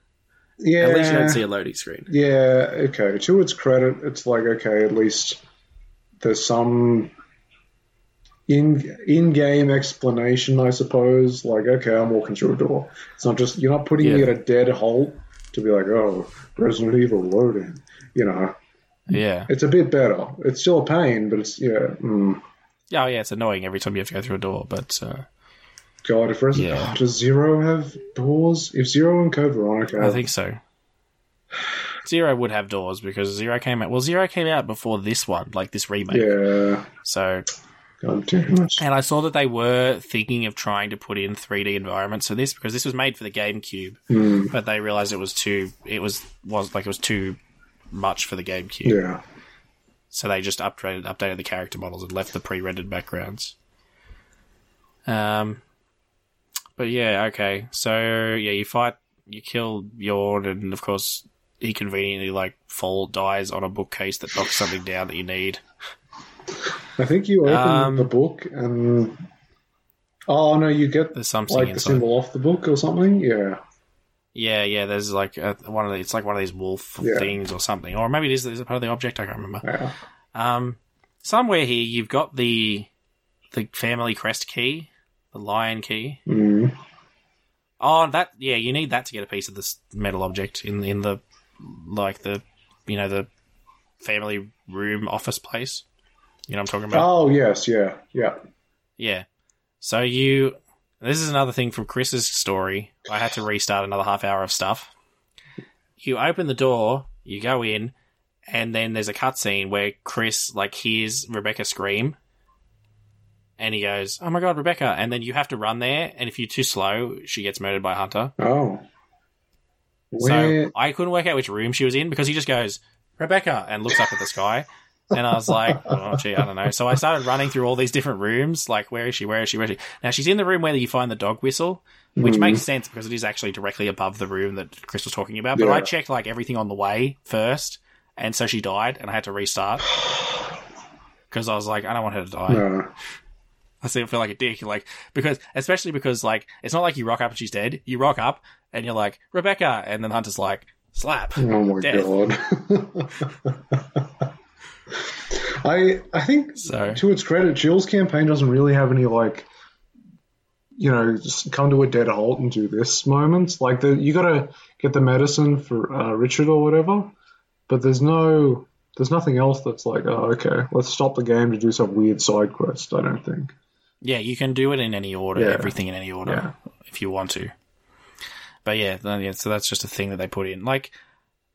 yeah, At least you don't see a loading screen. Yeah, okay. To its credit, it's like okay, at least there's some in in game explanation, I suppose. Like, okay, I'm walking through a door. It's not just you're not putting me Yeah. at a dead halt to be like, oh, Resident Evil loading. You know, Yeah. it's a bit better. It's still a pain, but it's yeah. Mm. Oh, yeah, it's annoying every time you have to go through a door, but uh, God, if Resident Yeah. oh, does Zero have doors? If Zero and Code Veronica, I think so. Zero would have doors because Zero came out. Well, Zero came out before this one, like this remake. yeah. So, God damn it. and I saw that they were thinking of trying to put in 3D environments for this because this was made for the GameCube, Hmm. but they realized it was too. It was was like it was too much for the GameCube. Yeah. So they just upgraded, updated the character models and left the pre-rendered backgrounds. Um, but yeah, okay. So yeah, you fight, you kill Yawn, and of course he conveniently like fall dies on a bookcase that knocks something down that you need. I think you open Um, the book and oh no, you get There's something like the symbol off the book or something. Yeah, Yeah, yeah. There's like a, one of the, it's like one of these wolf Yeah. things or something, or maybe it is, is part of the object? I can't remember. yeah. Um, somewhere here you've got the the family crest key, the lion key. Mm. Oh, that yeah, you need that to get a piece of this metal object in in the like the you know the family room office place. You know what I'm talking about? Oh yes, yeah, yeah. Yeah. So you this is another thing from Chris's story. I had to restart another half hour of stuff. You open the door, you go in, and then there's a cutscene where Chris like hears Rebecca scream. And he goes, "Oh my god, Rebecca!" And then you have to run there, and if you're too slow, she gets murdered by Hunter. Oh, where? So I couldn't work out which room she was in because he just goes, Rebecca, and looks up at the sky. And I was like, oh, gee, I don't know. So I started running through all these different rooms. Like, where is she? Where is she? Where is she? Now, she's in the room where you find the dog whistle, which Mhm. makes sense because it is actually directly above the room that Chris was talking about. But I checked, like, everything on the way first. And so she died, and I had to restart. Because I was like, I don't want her to die. No. I still feel like a dick. Like because especially because like it's not like you rock up and she's dead. You rock up and you're like Rebecca, and then Hunter's like slap. Oh my Death. god. I I think So to its credit, Jill's campaign doesn't really have any like you know just come to a dead halt and do this moments. Like the you got to get the medicine for uh, Richard or whatever, but there's no there's nothing else that's like oh okay let's stop the game to do some weird side quest. I don't think. yeah, you can do it in any order, Yeah. everything in any order if you want to. But yeah, yeah, so that's just a thing that they put in. Like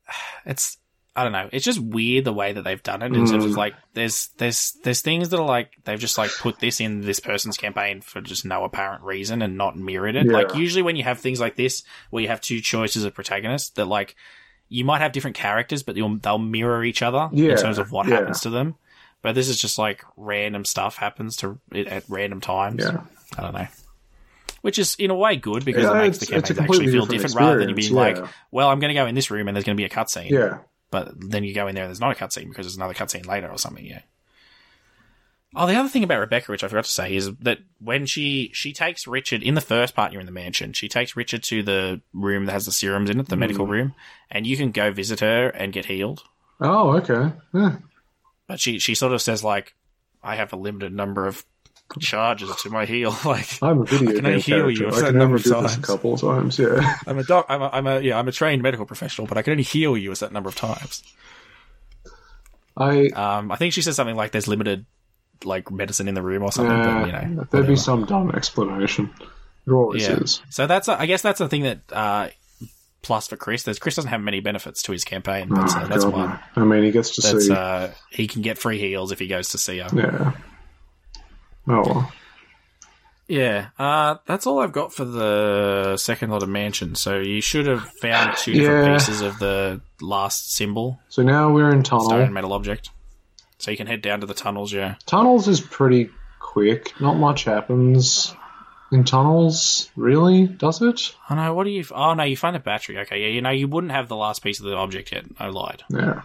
it's I don't know. It's just weird the way that they've done it in terms of Mm. like there's there's there's things that are like they've just like put this in this person's campaign for just no apparent reason and not mirrored it. Yeah. Like usually when you have things like this where you have two choices of protagonists that like you might have different characters but you'll, they'll mirror each other Yeah, in terms of what yeah. happens to them. But this is just like random stuff happens to it at random times. Yeah. I don't know. Which is in a way good because Yeah, it makes the campaigns actually feel different different rather than you being experience, like, well, I'm going to go in this room and there's going to be a cutscene. Yeah. But then you go in there and there's not a cutscene because there's another cutscene later or something, yeah. Oh, the other thing about Rebecca, which I forgot to say, is that when she she takes Richard in the first part, you're in the mansion. She takes Richard to the room that has the serums in it, the medical Mm. room, and you can go visit her and get healed. Oh okay. Yeah. But she she sort of says like, I have a limited number of charges to my heel. like I'm a video can only game heal character. you a I certain can number only of times. this a couple of times. Yeah. I'm a doc. I'm a, I'm a yeah. I'm a trained medical professional, but I can only heal you a certain number of times. I Um, I think she says something like, "There's limited like medicine in the room" or something. uh, but you know, there'd be some dumb explanation. There always yeah. is. So that's a, I guess that's the thing that uh, plus for Chris. There's Chris doesn't have many benefits to his campaign. That's, Oh, uh, that's God, one. I mean, he gets to That's see. uh, he can get free heals if he goes to see her. yeah. Oh well. Yeah, uh, that's all I've got for the second lot of mansion. So you should have found two Yeah. different pieces of the last symbol, So now we're in stone tunnel. metal object. So you can head down to the tunnels. Yeah. Tunnels is pretty quick. Not much happens in tunnels, really, does it? I know. what do you? Oh no, you find a battery. Okay, yeah, you know you wouldn't have the last piece of the object yet. I lied. Yeah.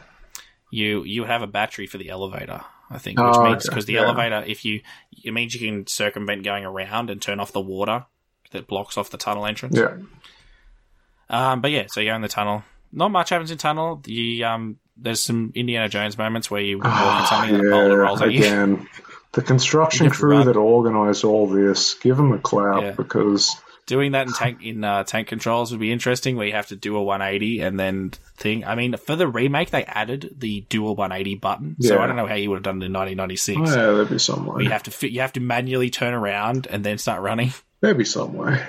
You you have a battery for the elevator. I think, which Oh, means okay, because the yeah. elevator, if you, it means you can circumvent going around and turn off the water that blocks off the tunnel entrance. Yeah. Um, but yeah, so you're in the tunnel. Not much happens in tunnel. The um, there's some Indiana Jones moments where you walk in something and the boulder rolls at you. The construction You have to crew run. that organised all this, give them a clap Yeah. because Doing that in tank in uh, tank controls would be interesting, where you have to do a 180 and then thing. I mean, for the remake, they added the dual 180 button, so I don't know how you would have done it in 1996. oh, yeah, there'd be some way. you have to fit, you have to manually turn around and then start running. There'd be some way.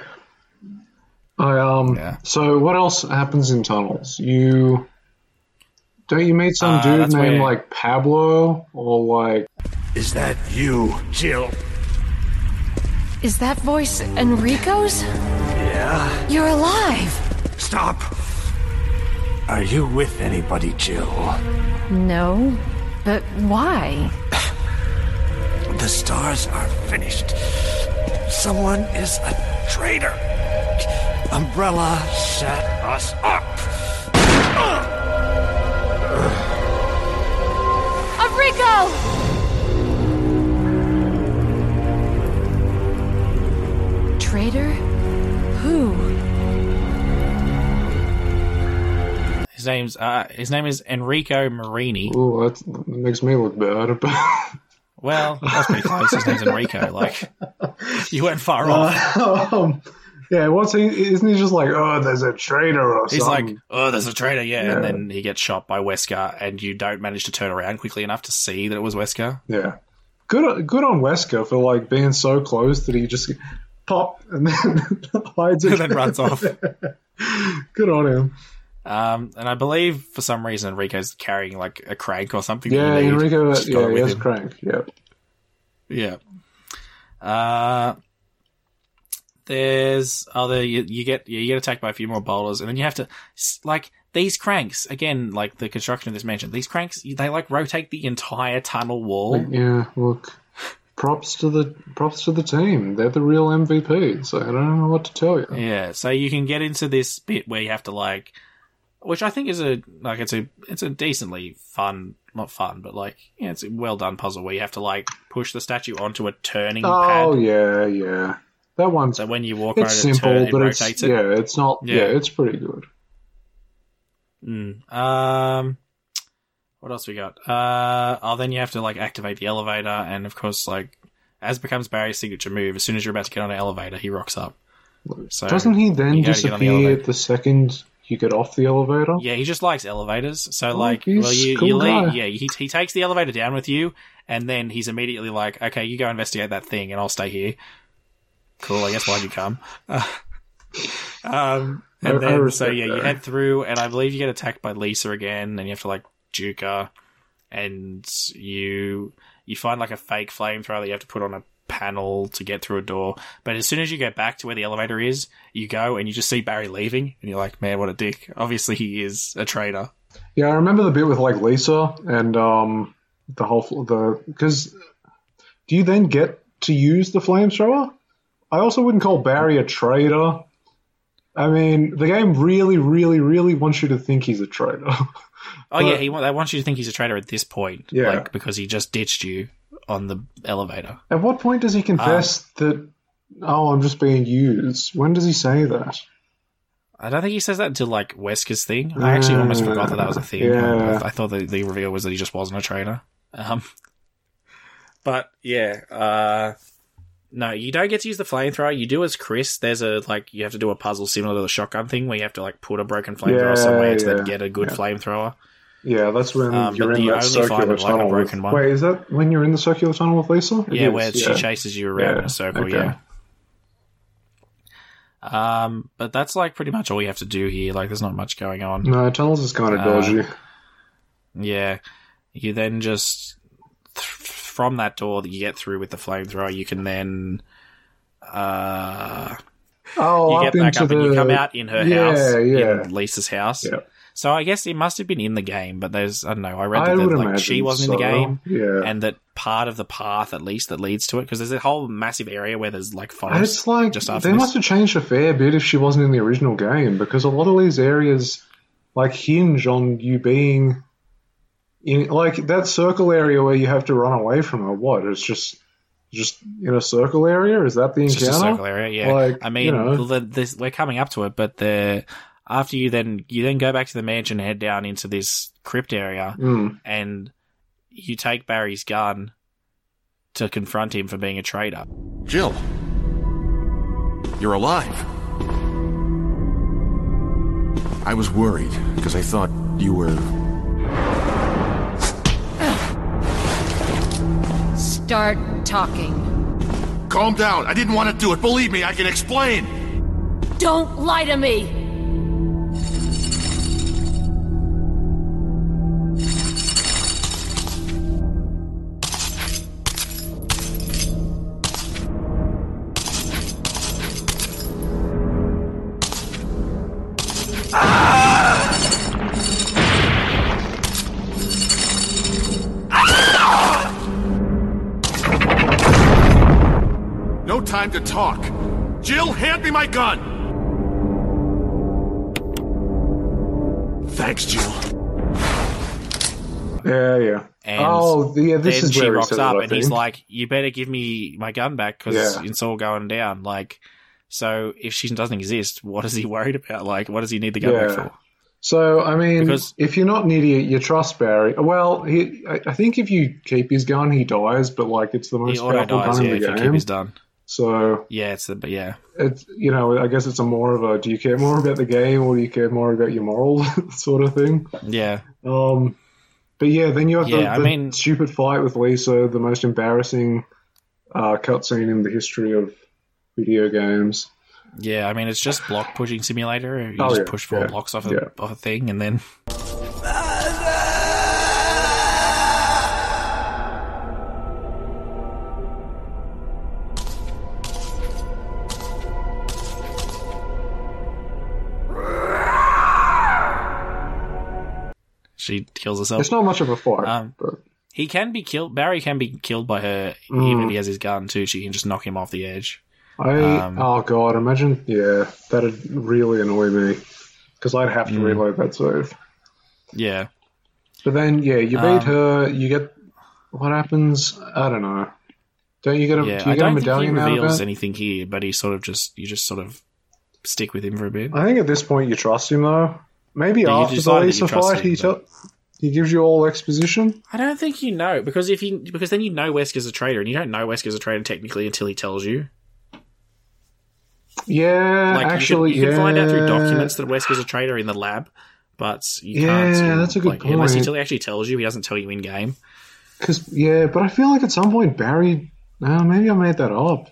I um. So what else happens in tunnels? You don't you meet some Uh, dude named where- like Pablo or like? Is that you, Jill? Is that voice Enrico's? Yeah. You're alive! Stop! Are you with anybody, Jill? No. But why? The S.T.A.R.S are finished. Someone is a traitor. Umbrella set us up. Enrico! Traitor? Who? His name's uh, his name is Enrico Marini. Oh, that, that makes me look bad. Well, that's pretty close. His name's Enrico. Like you went far off. um, yeah, what's he? Isn't he just like, oh, there's a traitor or He's something? like, oh, there's a traitor, yeah. Yeah. And then he gets shot by Wesker, and you don't manage to turn around quickly enough to see that it was Wesker. yeah, good, good on Wesker for like being so close that he just pop and then hides it And then runs off. good on him. Um, and I believe for some reason Enrico's carrying like a crank or something. Yeah, need. Enrico. Yeah, he has crank. Yep. Yeah. Uh, there's other you, you get you get attacked by a few more boulders, and then you have to like these cranks again. Like the construction of this mansion, these cranks they like rotate the entire tunnel wall. Yeah, look. Props to the props to the team. They're the real MVP. So I don't know what to tell you. Yeah, so you can get into this bit where you have to like, which I think is a like it's a it's a decently fun, not fun, but like yeah, it's a well done puzzle where you have to like push the statue onto a turning Oh pad. yeah, yeah. That one's So when you walk it's simple, turn, it but it's it. yeah, it's not. Yeah. Yeah. it's pretty good. Mm. Um, what else we got? Uh, oh, then you have to like activate the elevator, and of course, like as becomes Barry's signature move, as soon as you're about to get on an elevator, he rocks up. So Doesn't he then you gotta get on the disappear elevator. the second you get off the elevator? Yeah, he just likes elevators. So Oh, like, well, you, cool you leave, yeah, he, he takes the elevator down with you, and then he's immediately like, okay, you go investigate that thing, and I'll stay here. Cool, I guess why'd you come? um, and I then so respect yeah, you head through, and I believe you get attacked by Lisa again, and you have to like juke and you you find like a fake flamethrower that you have to put on a panel to get through a door. But as soon as you go back to where the elevator is, you go and you just see Barry leaving, and you're like, man, what a dick. Obviously, he is a traitor. Yeah, I remember the bit with like Lisa and um the whole the because do you then get to use the flamethrower? I also wouldn't call Barry a traitor. I mean, the game really, really, really wants you to think he's a traitor. Oh yeah, But- he they want you to think he's a traitor at this point, Yeah. like because he just ditched you on the elevator. At what point does he confess Um, that? Oh, I'm just being used. When does he say that? I don't think he says that until like Wesker's thing. I actually almost forgot that that was a thing. Yeah. I, I thought the, the reveal was that he just wasn't a traitor. Um, but yeah, uh, no, you don't get to use the flamethrower. You do as Chris. There's a like you have to do a puzzle similar to the shotgun thing where you have to like put a broken flamethrower Yeah, somewhere to then get a good yeah. flamethrower. Yeah, that's when Um, you're in you that circular tunnel. like, a tunnel. broken with, one. Wait, is that when you're in the circular tunnel with Lisa? It yeah, is, where she chases you around in a circle. okay. Yeah. Um, but that's like pretty much all you have to do here. Like, there's not much going on. No, tunnels is kind of Uh, dodgy. Yeah. You then just th- from that door that you get through with the flamethrower, you can then uh Oh, you get back up and you come out in her Yeah, house, yeah. in Lisa's house. So I guess it must have been in the game, but there's I don't know. I read that, that like she wasn't in the game, yeah. and that part of the path at least that leads to it because there's a whole massive area where there's like forest. It's like just after they this. must have changed a fair bit if she wasn't in the original game because a lot of these areas like hinge on you being in like that circle area where you have to run away from her. What? It's just just in a circle area. Is that the It's encounter? just a circle area, yeah. Like, I mean, you know. the, this, we're coming up to it, but the after you then you then go back to the mansion, head down into this crypt area, Mm. and you take Barry's gun to confront him for being a traitor. Jill, you're alive. I was worried because I thought you were. Start talking. Calm down. I didn't want to do it. Believe me, I can explain. Don't lie to me! No time to talk. Jill, hand me my gun. Thanks, Jill. Yeah, yeah. And oh, yeah. This then is she where he rocks says up, it, I and he's like, "You better give me my gun back because Yeah. it's all going down." Like, so if she doesn't exist, what is he worried about? Like, what does he need the gun back for? So, I mean, Because- if you're not an idiot, you trust Barry. Well, he, I, I think if you keep his gun, he dies, but like it's the He most auto powerful dies, gun yeah, in if the you game. keep his done. So Yeah, it's the but yeah, it's you know, I guess it's a more of a do you care more about the game or do you care more about your morals sort of thing. yeah. Um, but yeah, then you have Yeah, I the, the mean- stupid fight with Lisa, the most embarrassing uh, cutscene in the history of video games. Yeah, I mean it's just block pushing simulator. You Oh, just yeah, push four yeah, blocks off a, off a thing, and then she kills herself. It's not much of a fight, Um, but He can be killed. Barry can be killed by her Mm. even if he has his gun too. She can just knock him off the edge. I Um, oh god, imagine yeah, that'd really annoy me because I'd have to Mm. reload that save. Yeah, But then yeah, you beat Um, her. You get what happens? I don't know. Don't you get a yeah. do you I get a don't think he medallion reveals anything here, but he sort of just you just sort of stick with him for a bit. I think at this point you trust him though. Maybe Yeah, after the decide that you Lisa trust fight, him, he tell, he gives you all exposition. I don't think you know because if you because then you know Wesker's a traitor, and you don't know Wesker's a traitor technically until he tells you. Yeah, Like actually, you can, you can find out through documents that Wesker's a traitor in the lab, but you Yeah, can't. that's a good like, Unless he point. till- actually tells you, he doesn't tell you in game. Because yeah, but I feel like at some point Barry. No, maybe I made that up.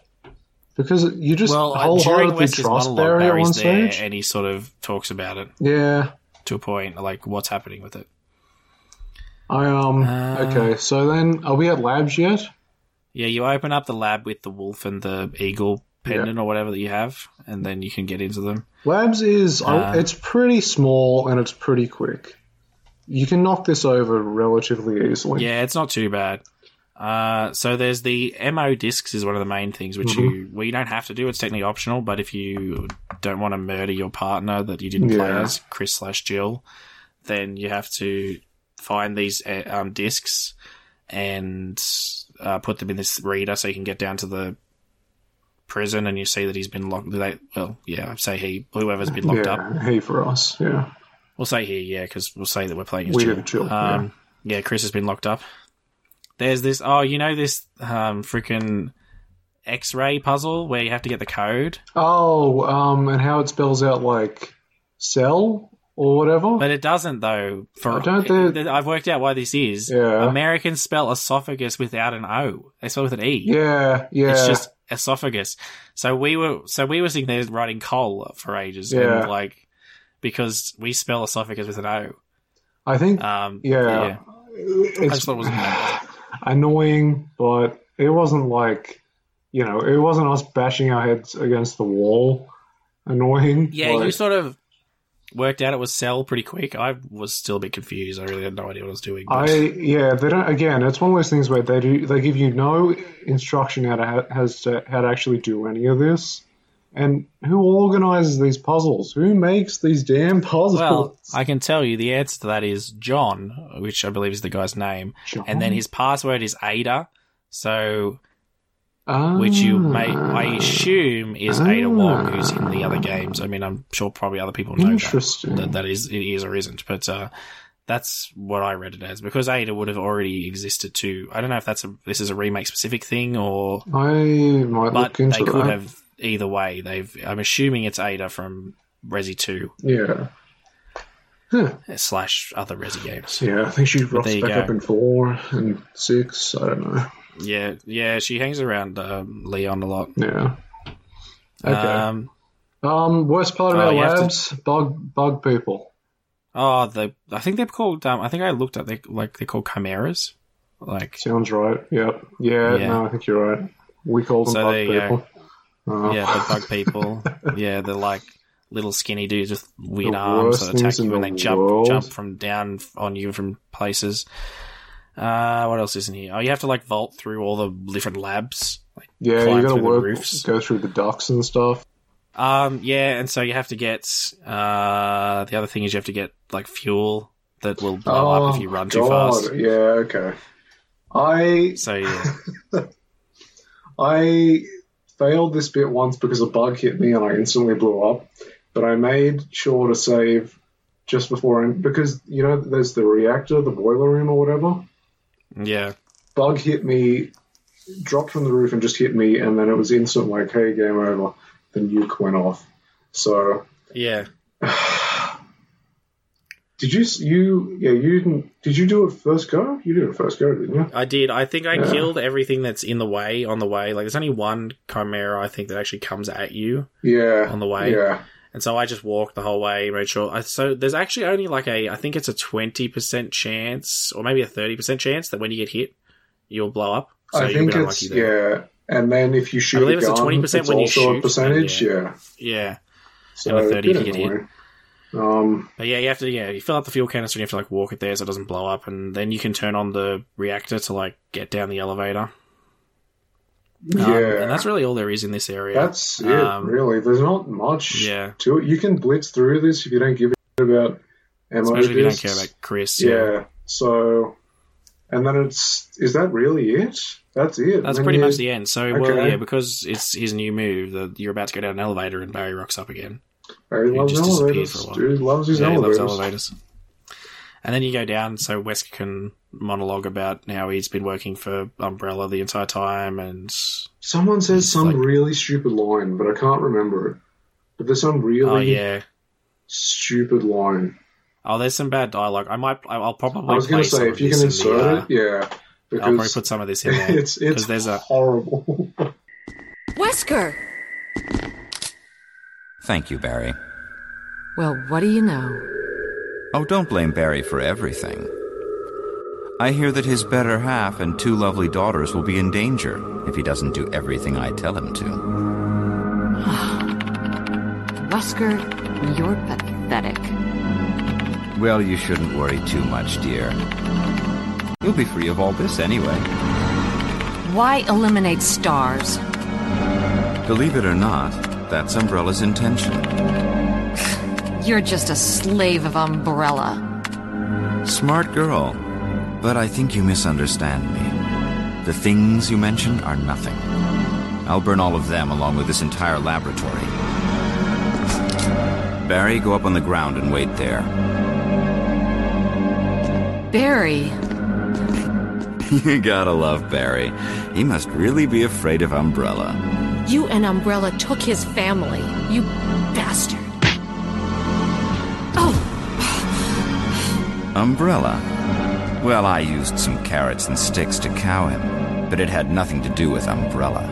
Because you just well, uh, during wholeheartedly trust Barry at one there, stage. and he sort of talks about it Yeah, to a point, like what's happening with it. I um. Uh, okay, so then are we at labs yet? Yeah, you open up the lab with the wolf and the eagle pendant or whatever that you have, and then you can get into them. Labs is Uh, it's pretty small and it's pretty quick. You can knock this over relatively easily. Yeah, it's not too bad. Uh, so there's the MO discs is one of the main things which Mm-hmm. you well you don't have to do. It's technically optional, but if you don't want to murder your partner that you didn't play as Chris slash Jill, then you have to find these uh, um, discs and uh, put them in this reader so you can get down to the prison and you see that he's been locked. They, well, yeah, say he whoever's been locked yeah, up. Hey for us, yeah. We'll say here, yeah, because we'll say that we're playing as We Jill. Jill, Um, yeah. Chris has been locked up. There's this. Oh, you know this um, freaking X-ray puzzle where you have to get the code, Oh, um, and how it spells out like cell or whatever. but it doesn't though. For I don't think- I've worked out why this is. Yeah. Americans spell esophagus without an O. They spell with an E. yeah, yeah. It's just esophagus. So we were so we were sitting there writing coal for ages, Yeah. and like because we spell esophagus with an O. I think. Um, yeah, I it's just thought it was annoying, but it wasn't like you know, it wasn't us bashing our heads against the wall. Annoying. Yeah, like, you sort of worked out it was Cell pretty quick. I was still a bit confused. I really had no idea what I was doing. I yeah, they don't. Again, it's one of those things where they do they give you no instruction how to ha- has to how to actually do any of this. And who organizes these puzzles? Who makes these damn puzzles? Well, I can tell you the answer to that is John, which I believe is the guy's name, John? and then his password is Ada. So, which you may I assume is Ada Wong, who's in the other games. I mean, I'm sure probably other people know that, that that is it is or isn't, but uh, that's what I read it as because Ada would have already existed too. I don't know if that's a this is a remake specific thing or I might but look into they could that. have either way. They've I'm assuming it's Ada from Resi Two Yeah, slash other Resi games. yeah. I think she rocks back go. up in four and six. I don't know. Yeah, yeah, she hangs around um, Leon a lot. Yeah. Okay. Um, Um, worst part of Oh, our have to- labs, bug bug people. oh, the I think they're called. Um, I think I looked at they like they're called chimeras. Like Sounds right. Yep. Yeah, Yeah. no, I think you're right. We call them So bug you go. Uh, yeah, the bug people. yeah, they're like little skinny dudes with weird The arms that attack you and they the jump world. jump from down on you from places. Uh, what else is in here? Oh, you have to like vault through all the different labs. Like, Yeah, you gotta work, roofs. go through the ducts and stuff. Um, yeah, and so you have to get. Uh, the other thing is you have to get like fuel that will blow up if you run too Oh, fast. Yeah, okay. I So yeah, I failed this bit once because a bug hit me and I instantly blew up. But I made sure to save just before I because you know there's the reactor, the boiler room or whatever. yeah. Bug hit me, dropped from the roof and just hit me, and then it was instant like, hey, game over. The nuke went off. So Yeah. did you you yeah you didn't did you do it first go? You did it first go, didn't you? I did. I think I Yeah. killed everything that's in the way on the way. Like, there's only one chimera I think that actually comes at you Yeah. on the way. Yeah. And so I just walked the whole way, made sure. I, so there's actually only like a, I think it's a 20% chance, or maybe a 30% chance that when you get hit, you'll blow up. So I think it's yeah. And then if you shoot I believe a it's a 20% it's when you shoot, a percentage. yeah. Yeah. Yeah. So and a 30 if you get hit. Um, But yeah, you have to, yeah, you fill up the fuel canister and you have to like walk it there so it doesn't blow up. And then you can turn on the reactor to like get down the elevator. Um, yeah. and that's really all there is in this area. That's it, Um, really. There's not much Yeah. to it. You can blitz through this if you don't give a shit about ammo Especially if you don't care about Chris. Yeah. So, and then it's is that really it? That's it. That's pretty you- much the end. So, well, yeah, because it's his new move, that you're about to go down an elevator and Barry rocks up again. Barry Who loves just disappeared elevators. for a while. Dude loves his yeah, he loves elevators. And then you go down, so Wesker can monologue about how he's been working for Umbrella the entire time, and Someone says some really stupid line, but I can't remember it. But there's some really oh yeah, stupid line. oh there's some bad dialogue. I might, I'll probably. I was going to say if you this can in the, insert uh, it, yeah. I'll probably put some of this in there it's it's because there's a horrible. Wesker! Thank you, Barry. Well, what do you know? Oh, don't blame Barry for everything. I hear that his better half and two lovely daughters will be in danger if he doesn't do everything I tell him to. Wesker, you're pathetic. Well, you shouldn't worry too much, dear. You'll be free of all this anyway. Why eliminate S.T.A.R.S? Believe it or not, that's Umbrella's intention. You're just a slave of Umbrella. Smart girl. But I think you misunderstand me. The things you mentioned are nothing. I'll burn all of them along with this entire laboratory. Barry, go up on the ground and wait there. Barry, you gotta love Barry. He must really be afraid of Umbrella. You and Umbrella took his family. You bastard. Oh, Umbrella? Well, I used some carrots and sticks to cow him, but it had nothing to do with Umbrella.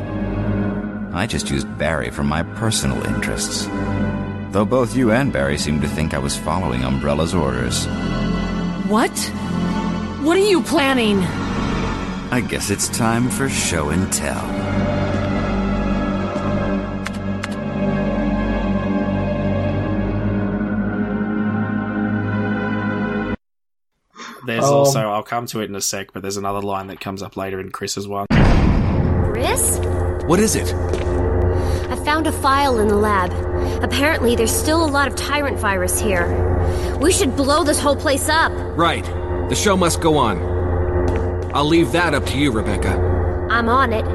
I just used Barry for my personal interests. Though both you and Barry seem to think I was following Umbrella's orders. what? What are you planning? I guess it's time for show and tell. There's Um, also I'll come to it in a sec, but there's another line that comes up later in Chris's one. Chris? What is it? I found a file in the lab. Apparently, there's still a lot of tyrant virus here. We should blow this whole place up. Right. The show must go on. I'll leave that up to you, Rebecca. I'm on it.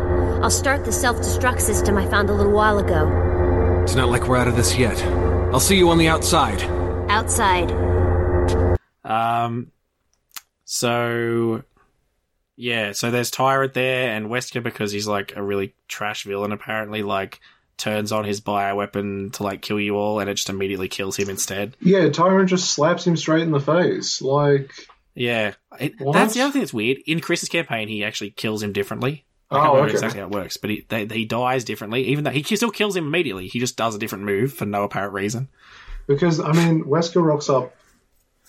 I'll start the self destruct system I found a little while ago. It's not like we're out of this yet. I'll see you on the outside. Outside. Um, so yeah, so there's Tyrant there, and Wesker because he's like a really trash villain. Apparently, like turns on his bioweapon to like kill you all, and it just immediately kills him instead. Yeah, Tyrant just slaps him straight in the face. Like, Yeah, it, that's the other thing that's weird. In Chris's campaign, he actually kills him differently. I Oh, can't remember okay. exactly how it works, but he they, he dies differently. Even though he still kills him immediately, he just does a different move for no apparent reason. because I mean, Wesker rocks up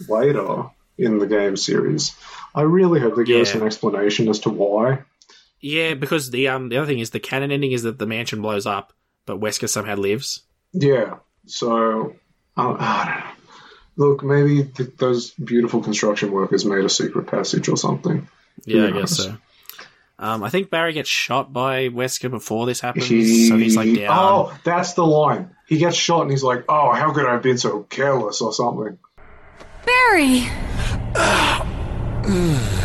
later in the game series. I really hope they give us an explanation as to why. Yeah, because the um the other thing is the canon ending is that the mansion blows up, but Wesker somehow lives. Yeah, so uh, I don't know. Look, maybe th- those beautiful construction workers made a secret passage or something. Yeah, I guess so. Um, I think Barry gets shot by Wesker before this happens, He- so he's like down. Oh, that's the line. He gets shot and he's like, "Oh, how could I have been so careless?" or something. Barry!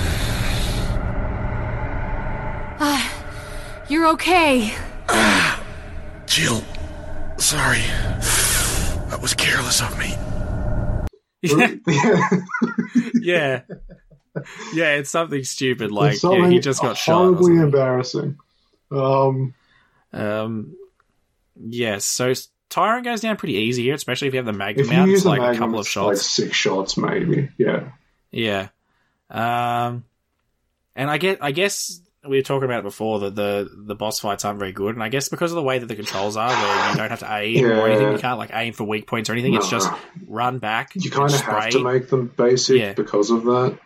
Ah, you're okay. Jill, sorry. That was careless of me. yeah, yeah, Yeah, it's something stupid like It's yeah, he just got shot. horribly embarrassing. Um, Um, yes, so Tyrant goes down pretty easy here, especially if you have the Magnum if you out. use It's the like Magnum, a couple of it's like shots. six shots, maybe. Yeah. Yeah. Um, and I get, I guess we were talking about it before that the the boss fights aren't very good, and I guess because of the way that the controls are, where you don't have to aim or anything, you can't like aim for weak points or anything. It's just run back. You kind of have to make them basic Yeah. because of that.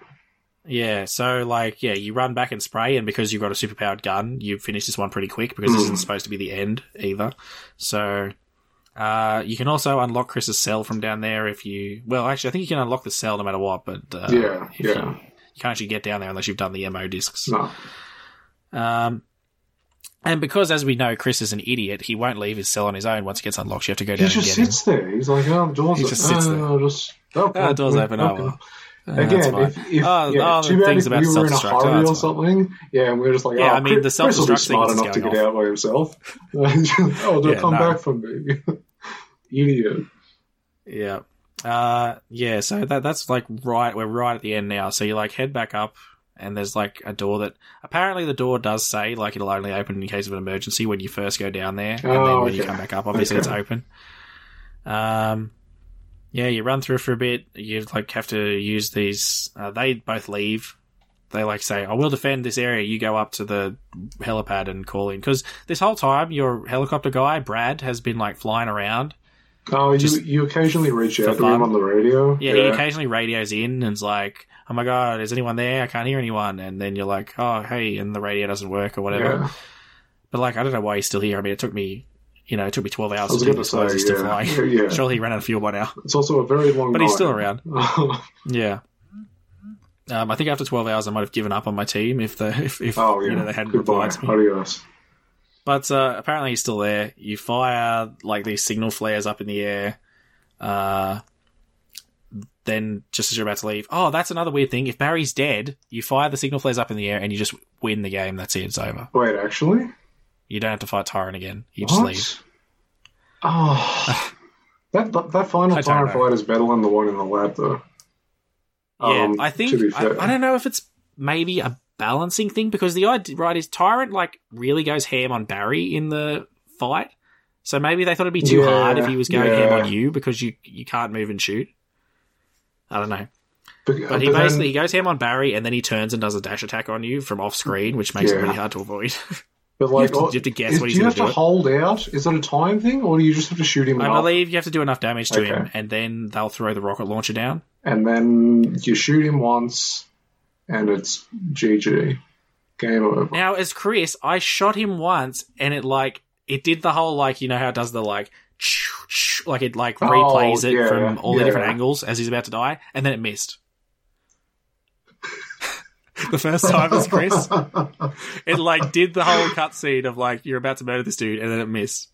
Yeah, so like, yeah, you run back and spray, and because you've got a superpowered gun, you finish this one pretty quick because this Mm. isn't supposed to be the end either. So, uh, you can also unlock Chris's cell from down there if you. Well, actually, I think you can unlock the cell no matter what, but uh, Yeah, yeah. You, you can't actually get down there unless you've done the MO discs. No. Um, and because, as we know, Chris is an idiot, he won't leave his cell on his own once it gets unlocked. You have to go He down and just get him. sits there. He's like, oh, the doors He just sits oh, there. I'll just, oh, Ah, the door's open. Oh, well. Ah, Again, if, if Oh, yeah, oh, too bad thing's if about we were in a. Oh, hurry or something. Yeah, and we are just like, Yeah, oh, I mean, the Chris, Chris will be smart enough to get off. out by himself. oh, don't Yeah, come no. back for me. Idiot. Yeah. Uh, yeah, so that that's like right, we're right at the end now. So you like head back up, and there's like a door that apparently the door does say like it'll only open in case of an emergency when you first go down there, and then Oh, when you come back up, obviously it's open. Um, yeah, you run through for a bit. You like have to use these. Uh, they both leave. They like say, "I will defend this area." You go up to the helipad and call in because this whole time your helicopter guy Brad has been like flying around. Oh, you, Just you occasionally reach out to him on the radio. Yeah, he occasionally radios in and's like, "Oh my god, is anyone there? I can't hear anyone." And then you're like, "Oh, hey," and the radio doesn't work or whatever. Yeah. But like, I don't know why he's still here. I mean, it took me, you know, it took me 12 hours I was to do gonna this. Why is say, yeah. flying? Yeah, yeah. Surely he ran out of fuel by now. It's also a very long But he's still around. Yeah. Um, I think after 12 hours, I might have given up on my team if the if, if oh, yeah. you know they hadn't Goodbye. replied to me. Adios. But uh, apparently he's still there. You fire like these signal flares up in the air. Uh, then just as you're about to leave, oh, that's another weird thing. If Barry's dead, you fire the signal flares up in the air and you just win the game. That's it. It's over. Wait, actually? You don't have to fight Tyrant again. You just What? leave. Oh. that, that, final Tyrant fight is better than the one in the lab, though. Yeah, Um, I think I. I don't know if it's maybe a balancing thing because the idea right is Tyrant like really goes ham on Barry in the fight. So maybe they thought it'd be too Yeah, hard if he was going ham on you because you you can't move and shoot. I don't know. But, But he but then- basically he goes ham on Barry and then he turns and does a dash attack on you from off screen, which makes it really hard to avoid. But like, you, have to, you have to guess is- what he's going to do. You have to hold out? Is that a time thing, or do you just have to shoot him I up? believe you have to do enough damage to him, and then they'll throw the rocket launcher down. and then you shoot him once, and it's GG. Game over. Now, as Chris, I shot him once, and it like it did the whole like you know how it does the like like it like Oh, replays it from all the yeah. different angles as he's about to die, and then it missed. the first time as Chris. It like did the whole cutscene of like you're about to murder this dude, and then it missed.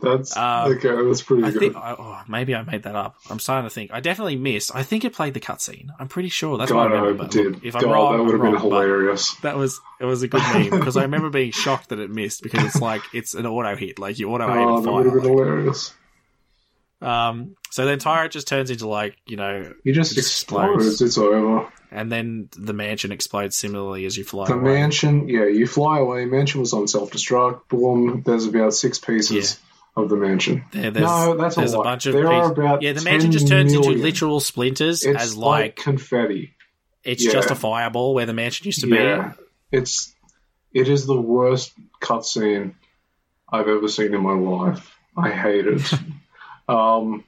That's Um, okay. That's pretty I good. think, I- oh, maybe I made that up. I'm starting to think. I definitely missed. I think it played the cutscene. I'm pretty sure. That's what God, I I remember. But it look, did. if I'm wrong, that would have been hilarious. That was it was a good meme because I remember being shocked that it missed because it's like it's an auto hit, like you auto aim Oh, that would have been hilarious. Um, so then Tyrant just turns into like you know He just explodes. It's over. and then the mansion explodes similarly as you fly The away. mansion, yeah, you fly away. Mansion was on self destruct. Boom. There's about six pieces of the mansion. There- no, that's a a lot. bunch of there are about yeah. The mansion just turns into literal splinters It's as like, like confetti. it's yeah. just a fireball where the mansion used to Yeah, be. it's it is the worst cutscene I've ever seen in my life. I hate it. um,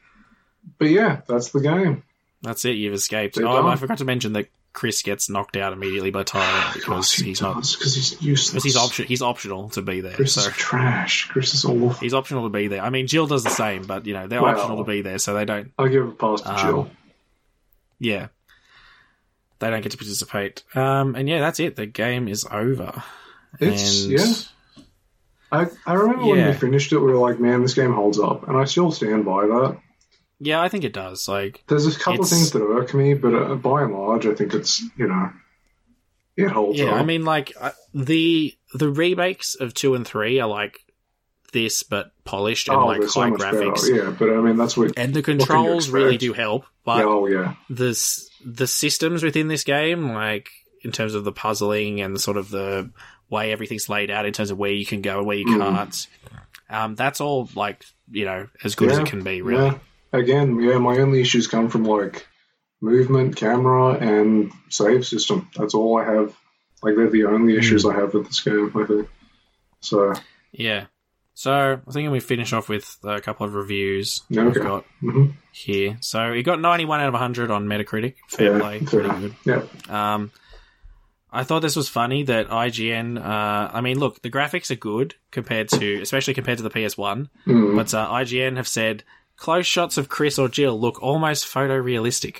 but yeah, that's the game. That's it. You've escaped. They're Oh, I forgot to mention that Chris gets knocked out immediately by Tyrant because he's not because he's useless. because he's option he's optional to be there. Chris so is trash. Chris is awful. he's optional to be there. I mean, Jill does the same, but you know they're Well- optional to be there, so they don't. I'll give a pass to Um, Jill. Yeah, they don't get to participate. Um, and yeah, that's it. The game is over. It's and yeah. I, I remember when we finished it, we were like, "Man, this game holds up," and I still stand by that. yeah, I think it does. Like, There's a couple of things that irk me, but uh, by and large, I think it's you know, it holds yeah, up. I mean, like uh, the the remakes of two and three are like this, but polished and oh, like so high much graphics. better. Yeah, but I mean, that's what and the what can you controls really do help. But oh yeah, the the systems within this game, like in terms of the puzzling and sort of the way everything's laid out in terms of where you can go and where you Mm. can't, um, that's all like you know as good as it can be. Really, Yeah. Again, yeah, my only issues come from like movement, camera, and save system. That's all I have. Like they're the Hmm. only issues I have with this game. I think. So yeah. So I think we finish off with a couple of reviews Yeah, we've okay. got Mhm. here. So it got 91 out of 100 on Metacritic. Fair Yeah, play, pretty good. Yeah. Um, I thought this was funny that IGN. Uh, I mean, look, the graphics are good compared to, especially compared to the PS1. Mm. But uh, IGN have said close shots of Chris or Jill look almost photorealistic.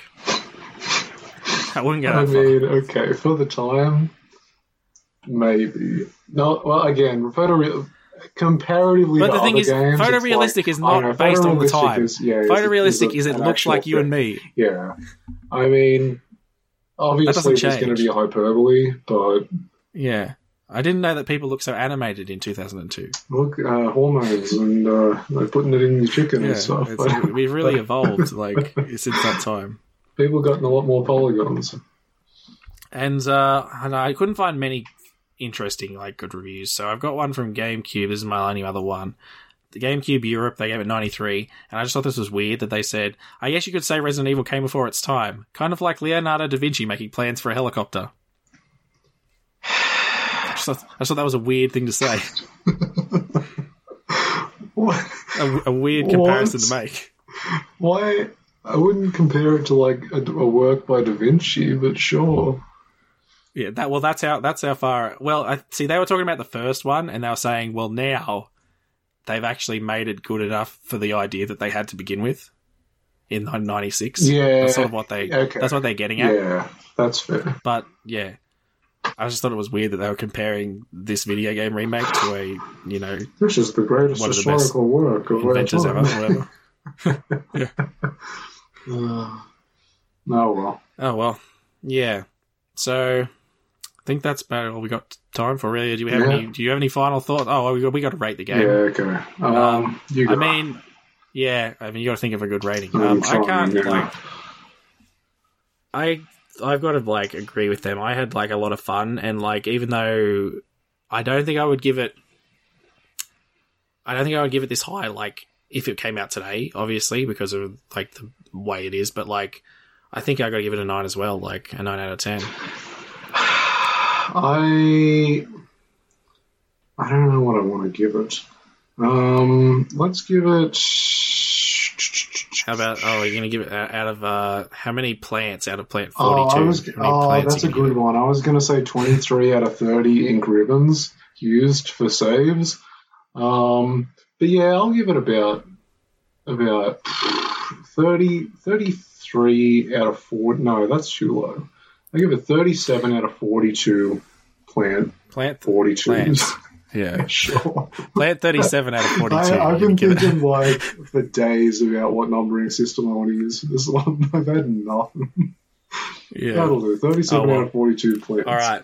I wouldn't go I that far. mean, okay, for the time, maybe. No, well, again, photo comparatively But to the thing other is, games, photorealistic like- is not know, based on the time. Is, yeah, is- Photorealistic a- is it looks like you and me. Yeah, I mean, obviously doesn't going to be a hyperbole, but Yeah. I didn't know that people look so animated in 2002. look, uh, hormones and uh, like putting it in your chicken Yeah, and stuff. it's- we've really evolved like since that time. People gotten a lot more polygons. And uh, and I couldn't find many interesting, like good reviews. So I've got one from GameCube. This is my only other one. The GameCube Europe, they gave it 93, and I just thought this was weird that they said, I guess you could say Resident Evil came before its time. Kind of like Leonardo da Vinci making plans for a helicopter. I just thought, I just thought that was a weird thing to say. a, a weird comparison to make. Why? I wouldn't compare it to like a, a work by Da Vinci, but sure. Yeah, that well, that's how that's how far. Well, I see they were talking about the first one, and they were saying, well, now they've actually made it good enough for the idea that they had to begin with in '96. Yeah, that's sort of what they. okay. That's what they're getting at. Yeah, that's fair. But yeah, I just thought it was weird that they were comparing this video game remake to a you know This is the greatest one of the best historical work of inventors ever. Whatever. Uh, oh well. Oh well, yeah. So think that's about all we got time for. Really, do we have Yeah. any? Do you have any final thoughts? Oh, we got we got to rate the game. Yeah, okay. Um, you I mean, yeah. I mean, you got to think of a good rating. Um, I can't now. like. I I've got to like agree with them. I had like a lot of fun, and like even though I don't think I would give it, I don't think I would give it this high. Like if it came out today, obviously because of like the way it is. But like, I think I got to give it a nine as well. Like a nine out of ten. I I don't know what I want to give it. Um, let's give it. How about oh, you're gonna give it out of uh how many plants out of plant forty-two? I was, oh that's a good one. I was going to say 23 out of 30 ink ribbons used for saves. Um, but yeah, I'll give it about about 30, 33 out of four. No, that's too low. I give it 37 out of 42 plant. Plant 42. Plants. Yeah. sure. Plant 37 out of 42. I, I've You been thinking like for days about what numbering system I want to use for this one. I've had nothing. Yeah. That'll do. 37 Oh, well. out of 42 plants. All right.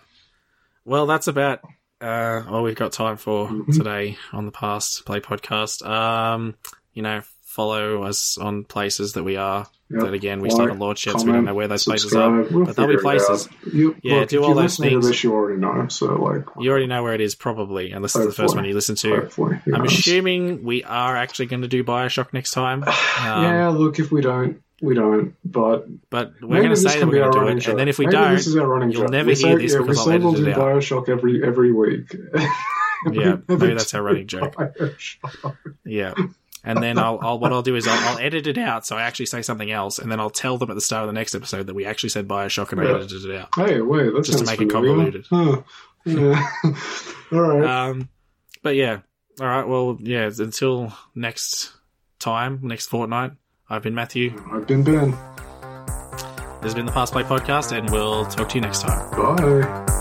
Well, that's about uh, all we've got time for Mm-hmm. today on the Past Play podcast. Um, you know, follow us on places that we are. Yep. That again, we Like, still haven't yet, so we don't know where those places are. We'll but there'll be places. You, Yeah, look, do all those things. this, you already know. So, like, You already know where it is, probably, unless it's the first one you listen to. Hopefully, I'm assuming we are actually going to do Bioshock next time. Um, yeah, look, if we don't, we don't. But But we're going to say that we're going to do it, joke. and then if we Maybe don't, this is our running you'll joke. never we hear say, this yeah, because we I'll edit do it out. Bioshock every every week. Yeah, maybe that's our running joke. Bioshock. Yeah. And then I'll, I'll what I'll do is I'll, I'll edit it out so I actually say something else, and then I'll tell them at the start of the next episode that we actually said Bioshock and I Yeah. edited it out. Hey, wait, that Just to make it familiar. convoluted. Huh. Yeah. All right. Um, but yeah, all right. Well, yeah. Until next time, next fortnight. I've been Matthew. I've been Ben. This has been the Past Play podcast, and we'll talk to you next time. Bye.